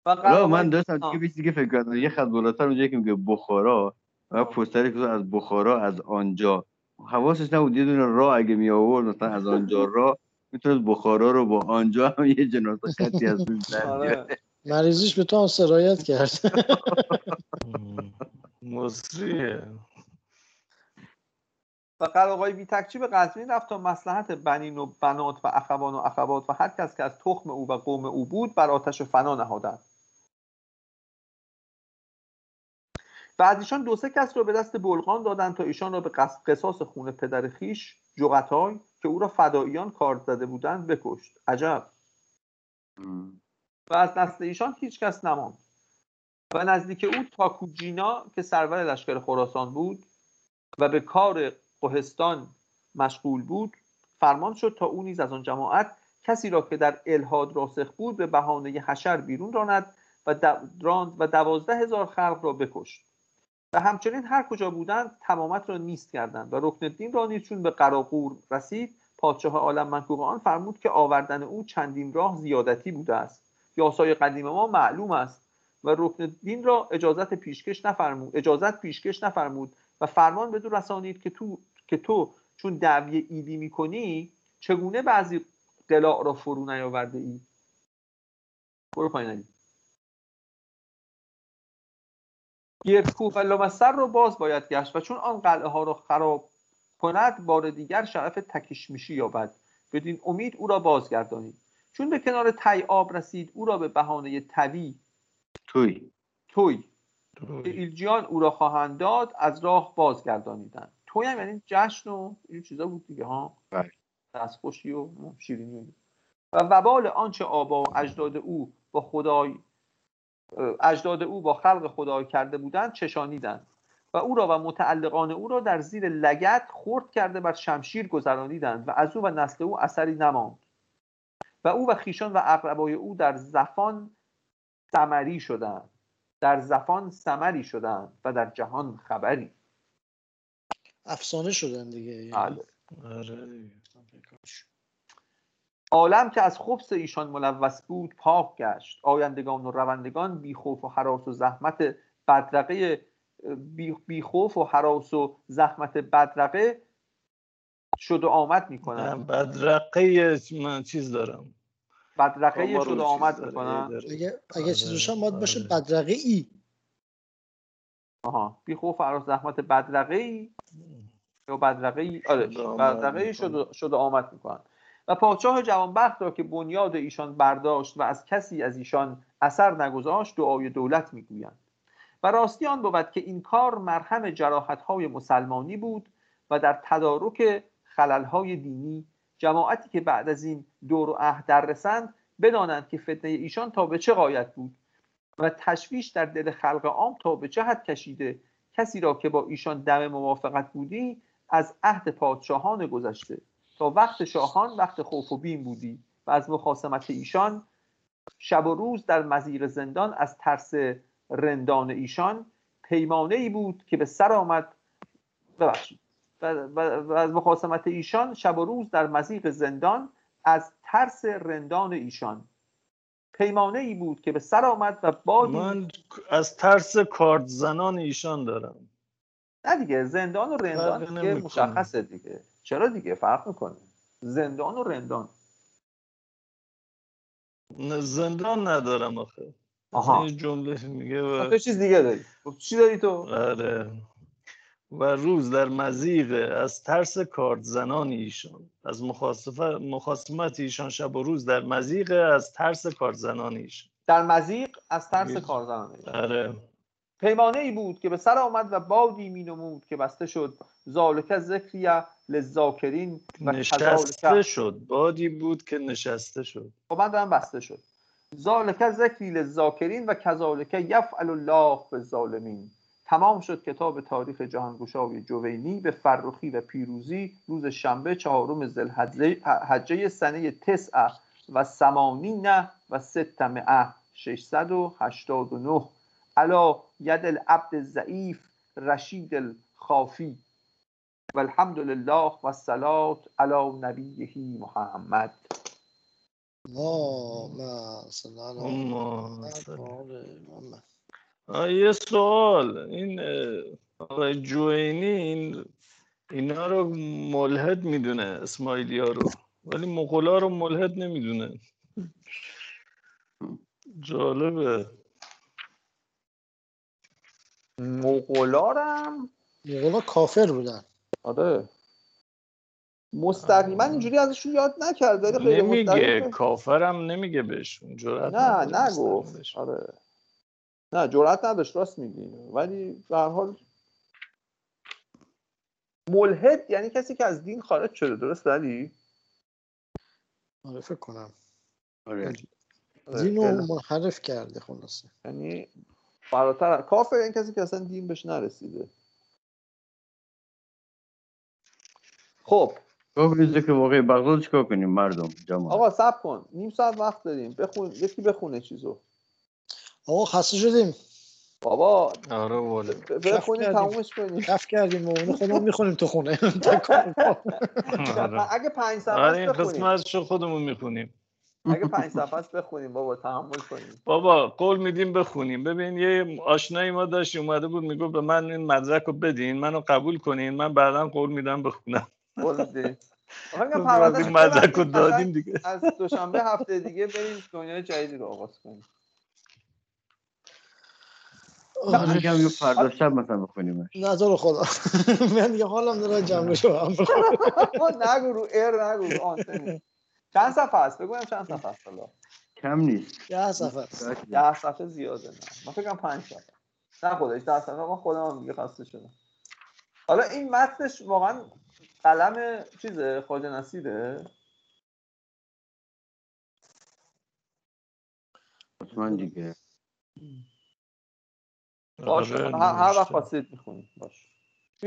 آره من داشتم دیگه دیگه فکر کردم. یه خط بالاتر اونجا که میگه بخارا. و پوستری که از بخارا از آنجا حواسش نبود یه دونه راه اگه می آورد مثلا از آنجا راه می‌تونست بخارا رو با آنجا هم یه جنازه خطی از آره. مریضیش به تو هم سرایت کرد. مصریه. و قراقای بی تکچی به قزوین رفت تا مسلحت بنین و بنات و اخوان و اخوات و هر کس که از تخم او و قوم او بود بر آتش فنا نهادند و از ایشان دو سه کس را به دست بلغان دادند تا ایشان را به قصاص خون پدر خیش جغتای که او را فداییان کارد زده بودند بکشت. عجب. و از نسل ایشان هیچ کس نماند. و نزدیک او تاکوجینا که سرور لشکر خراسان بود و به کار قهستان مشغول بود فرمان شد تا او نیز از آن جماعت کسی را که در الهاد راسخ بود به بهانه حشر بیرون راند و راند و دوازده هزار خلق را بکشت. و همچنین هر کجا بودند تمامت را نیست کردند و رکن الدین را نیز چون به قراقور رسید پادشاه عالم منکوب آن فرمود که آوردن او چندین راه زیادتی بوده است. یاسای قدیم ما معلوم است. و رکن الدین را اجازت پیشکش نفرمود اجازت پیشکش نفرمود و فرمان بدون رسانید که تو که تو چون دعوی ایدی می‌کنی چگونه بعضی قلاع را فرو نیاورده ای؟ برو پایین گردکوف و لمستر رو باز باید گشت و چون آن قلعه ها را خراب کند بار دیگر شرف تکشمیشی یابد. بدین امید او را بازگردانید. چون به کنار تی آب رسید او را به بهانه توی. توی. توی. ایلجیان او را خواهند داد از راه بازگردانیدن توی هم یعنی جشن و این چیزا بود دیگه ها. بله. دستخوشی و شیرینی. و وبال آنچه آبا و اجداد او با خدای اجداد او با خلق خدای کرده بودند چشانیدند. و او را و متعلقان او را در زیر لگت خرد کرده بر شمشیر گذرانیدند و از او و نسل او اثری نماند. و او و خیشان و اقربای او در زفان سمری شدند. در زفان سمری شدند و در جهان خبری. افسانه شدن دیگه یعنی. بله. آره. عالم که از خبس ایشان ملوث بود پاک گشت. آیندگان و روندگان بی خوف و حراس و زحمت بدرقه بی خوف و حراس و زحمت بدرقه شد و آمد می‌کنن بدرقه من چیز دارم. بدرقه شد و آمد می‌کنن اگه, اگه چیزش هم باید باشه آره. بدرقه ای. آها. بی خوف و حراس زحمت بدرقه ای یا بدرقه ای آره بدرقه شد, شد و آمد می‌کنن و پادشاه جوانبخت را که بنیاد ایشان برداشت و از کسی از ایشان اثر نگذاشت دعای دولت می‌گویند. و راستی آن بود که این کار مرهم جراحت های مسلمانی بود و در تدارک خلل های دینی جماعتی که بعد از این دور و عهد در رسند بدانند که فتنه ایشان تا به چه قایت بود و تشویش در دل خلق عام تا به چه حد کشیده کسی را که با ایشان دم موافقت بودی از عهد پادشاهان گذشته. تا وقت شاهان وقت خوف و بیم بودی. و از مخاسمت ایشان شب و روز در مزیر زندان از ترس رندان ایشان پیمانه ای بود که به سر آمد. ببخشید. و, از مخاسمت ایشان شب و روز در مزیق زندان از ترس رندان ایشان. پیمانه ای بود که به سر آمد و بادی من از ترس کارت زنان ایشان دارم. نه دیگه زندان و رندان دیگه مشخصه دیگه. چرا دیگه؟ فرق می‌کنه. زندان و رندان. زندان ندارم آخه. آها. جمله میگه و... تو چیز دیگه داری. خب چی داری تو؟ آره. و روز در مزیق از ترس کارت زنان ایشان. از مخاصمت ایشان شب و روز در مزیق از ترس کارت زنان ایشان. در مزیق از ترس کارت زنان ایشان. آره. پیمانه ای بود که به سر آمد و بادی می نمود که بسته شد زالک ذکریه لذاکرین و نشسته شد. بادی بود که نشسته شد. خب من دارم بسته شد. ذالک ذکری لذاکرین و کذالک یفعل الله به ظالمین تمام شد کتاب تاریخ جهانگشای جوینی به فرخی و پیروزی روز شنبه چهارم ذوالحجه سنه تسع و سمانین و ستمعه 689 علا ید العبد ضعیف رشید الخافی. و الحمد لله و الصلاة علی نبیه محمد. یه سوال. این آقای جوینی این اینا رو ملحد می‌دونه اسماعیلی ها رو. ولی مغلا رو ملحد نمی‌دونه. جالبه. مغولارم مغولا کافر بودن. آره. مستقیما اینجوری ازشون یاد نکرد نمیگه کافرم نمیگه بهشون جرأت نه نگفت آره. نه جرأت نداشت راست میگی. ولی به هر حال ملحد یعنی کسی که از دین خارج شده درست ولی آره فکر کنم. آره. دین رو منحرف کرده خلاصه. یعنی فراتر کافر این کسی که اصلا دین بهش نرسیده. خب. خب که واقعی بغداد چیکار کنیم مردم جماعت؟ آقا سب کن. نیم ساعت وقت داریم. بخون یکی بخونه چیزو. آقا خسته شدیم. بابا آره واله بخونیم تمومش کنیم. کف کردیم اون خودمون می‌خونیم تو خونه. آره. اگه پنج ساعت آره این قسمتشو خودمون می‌خونیم. اگه پنج صفحه است بخونیم بابا تحمل کنیم. بابا قول میدیم بخونیم. ببین یه آشنایی ما داشت اومده بود میگو به من این مدرک رو بدین منو قبول کنین. من بعدا قول میدم بخونم. قول میدیم مدرک رو دادیم دیگه. از دوشنبه هفته دیگه بریم دنیای جدیدی رو آغاز کنیم. میگم یه فردا شب مثلا بخونیم نظر خدا. من دیگه حالم داره جمع شو هم نگو رو ایر نگو چند صفحه است؟ بگویم چند صفحه است کم نیست. ده صفحه ده صفحه زیاده نه. من فکرم پنج صفحه. نه خودش ده صفحه. من خودم هم دیگه خسته شدم. حالا این متنش واقعا قلم چیزه خواجه نصیره من دیگه. باشه هر وقت خواستید می‌خونید باش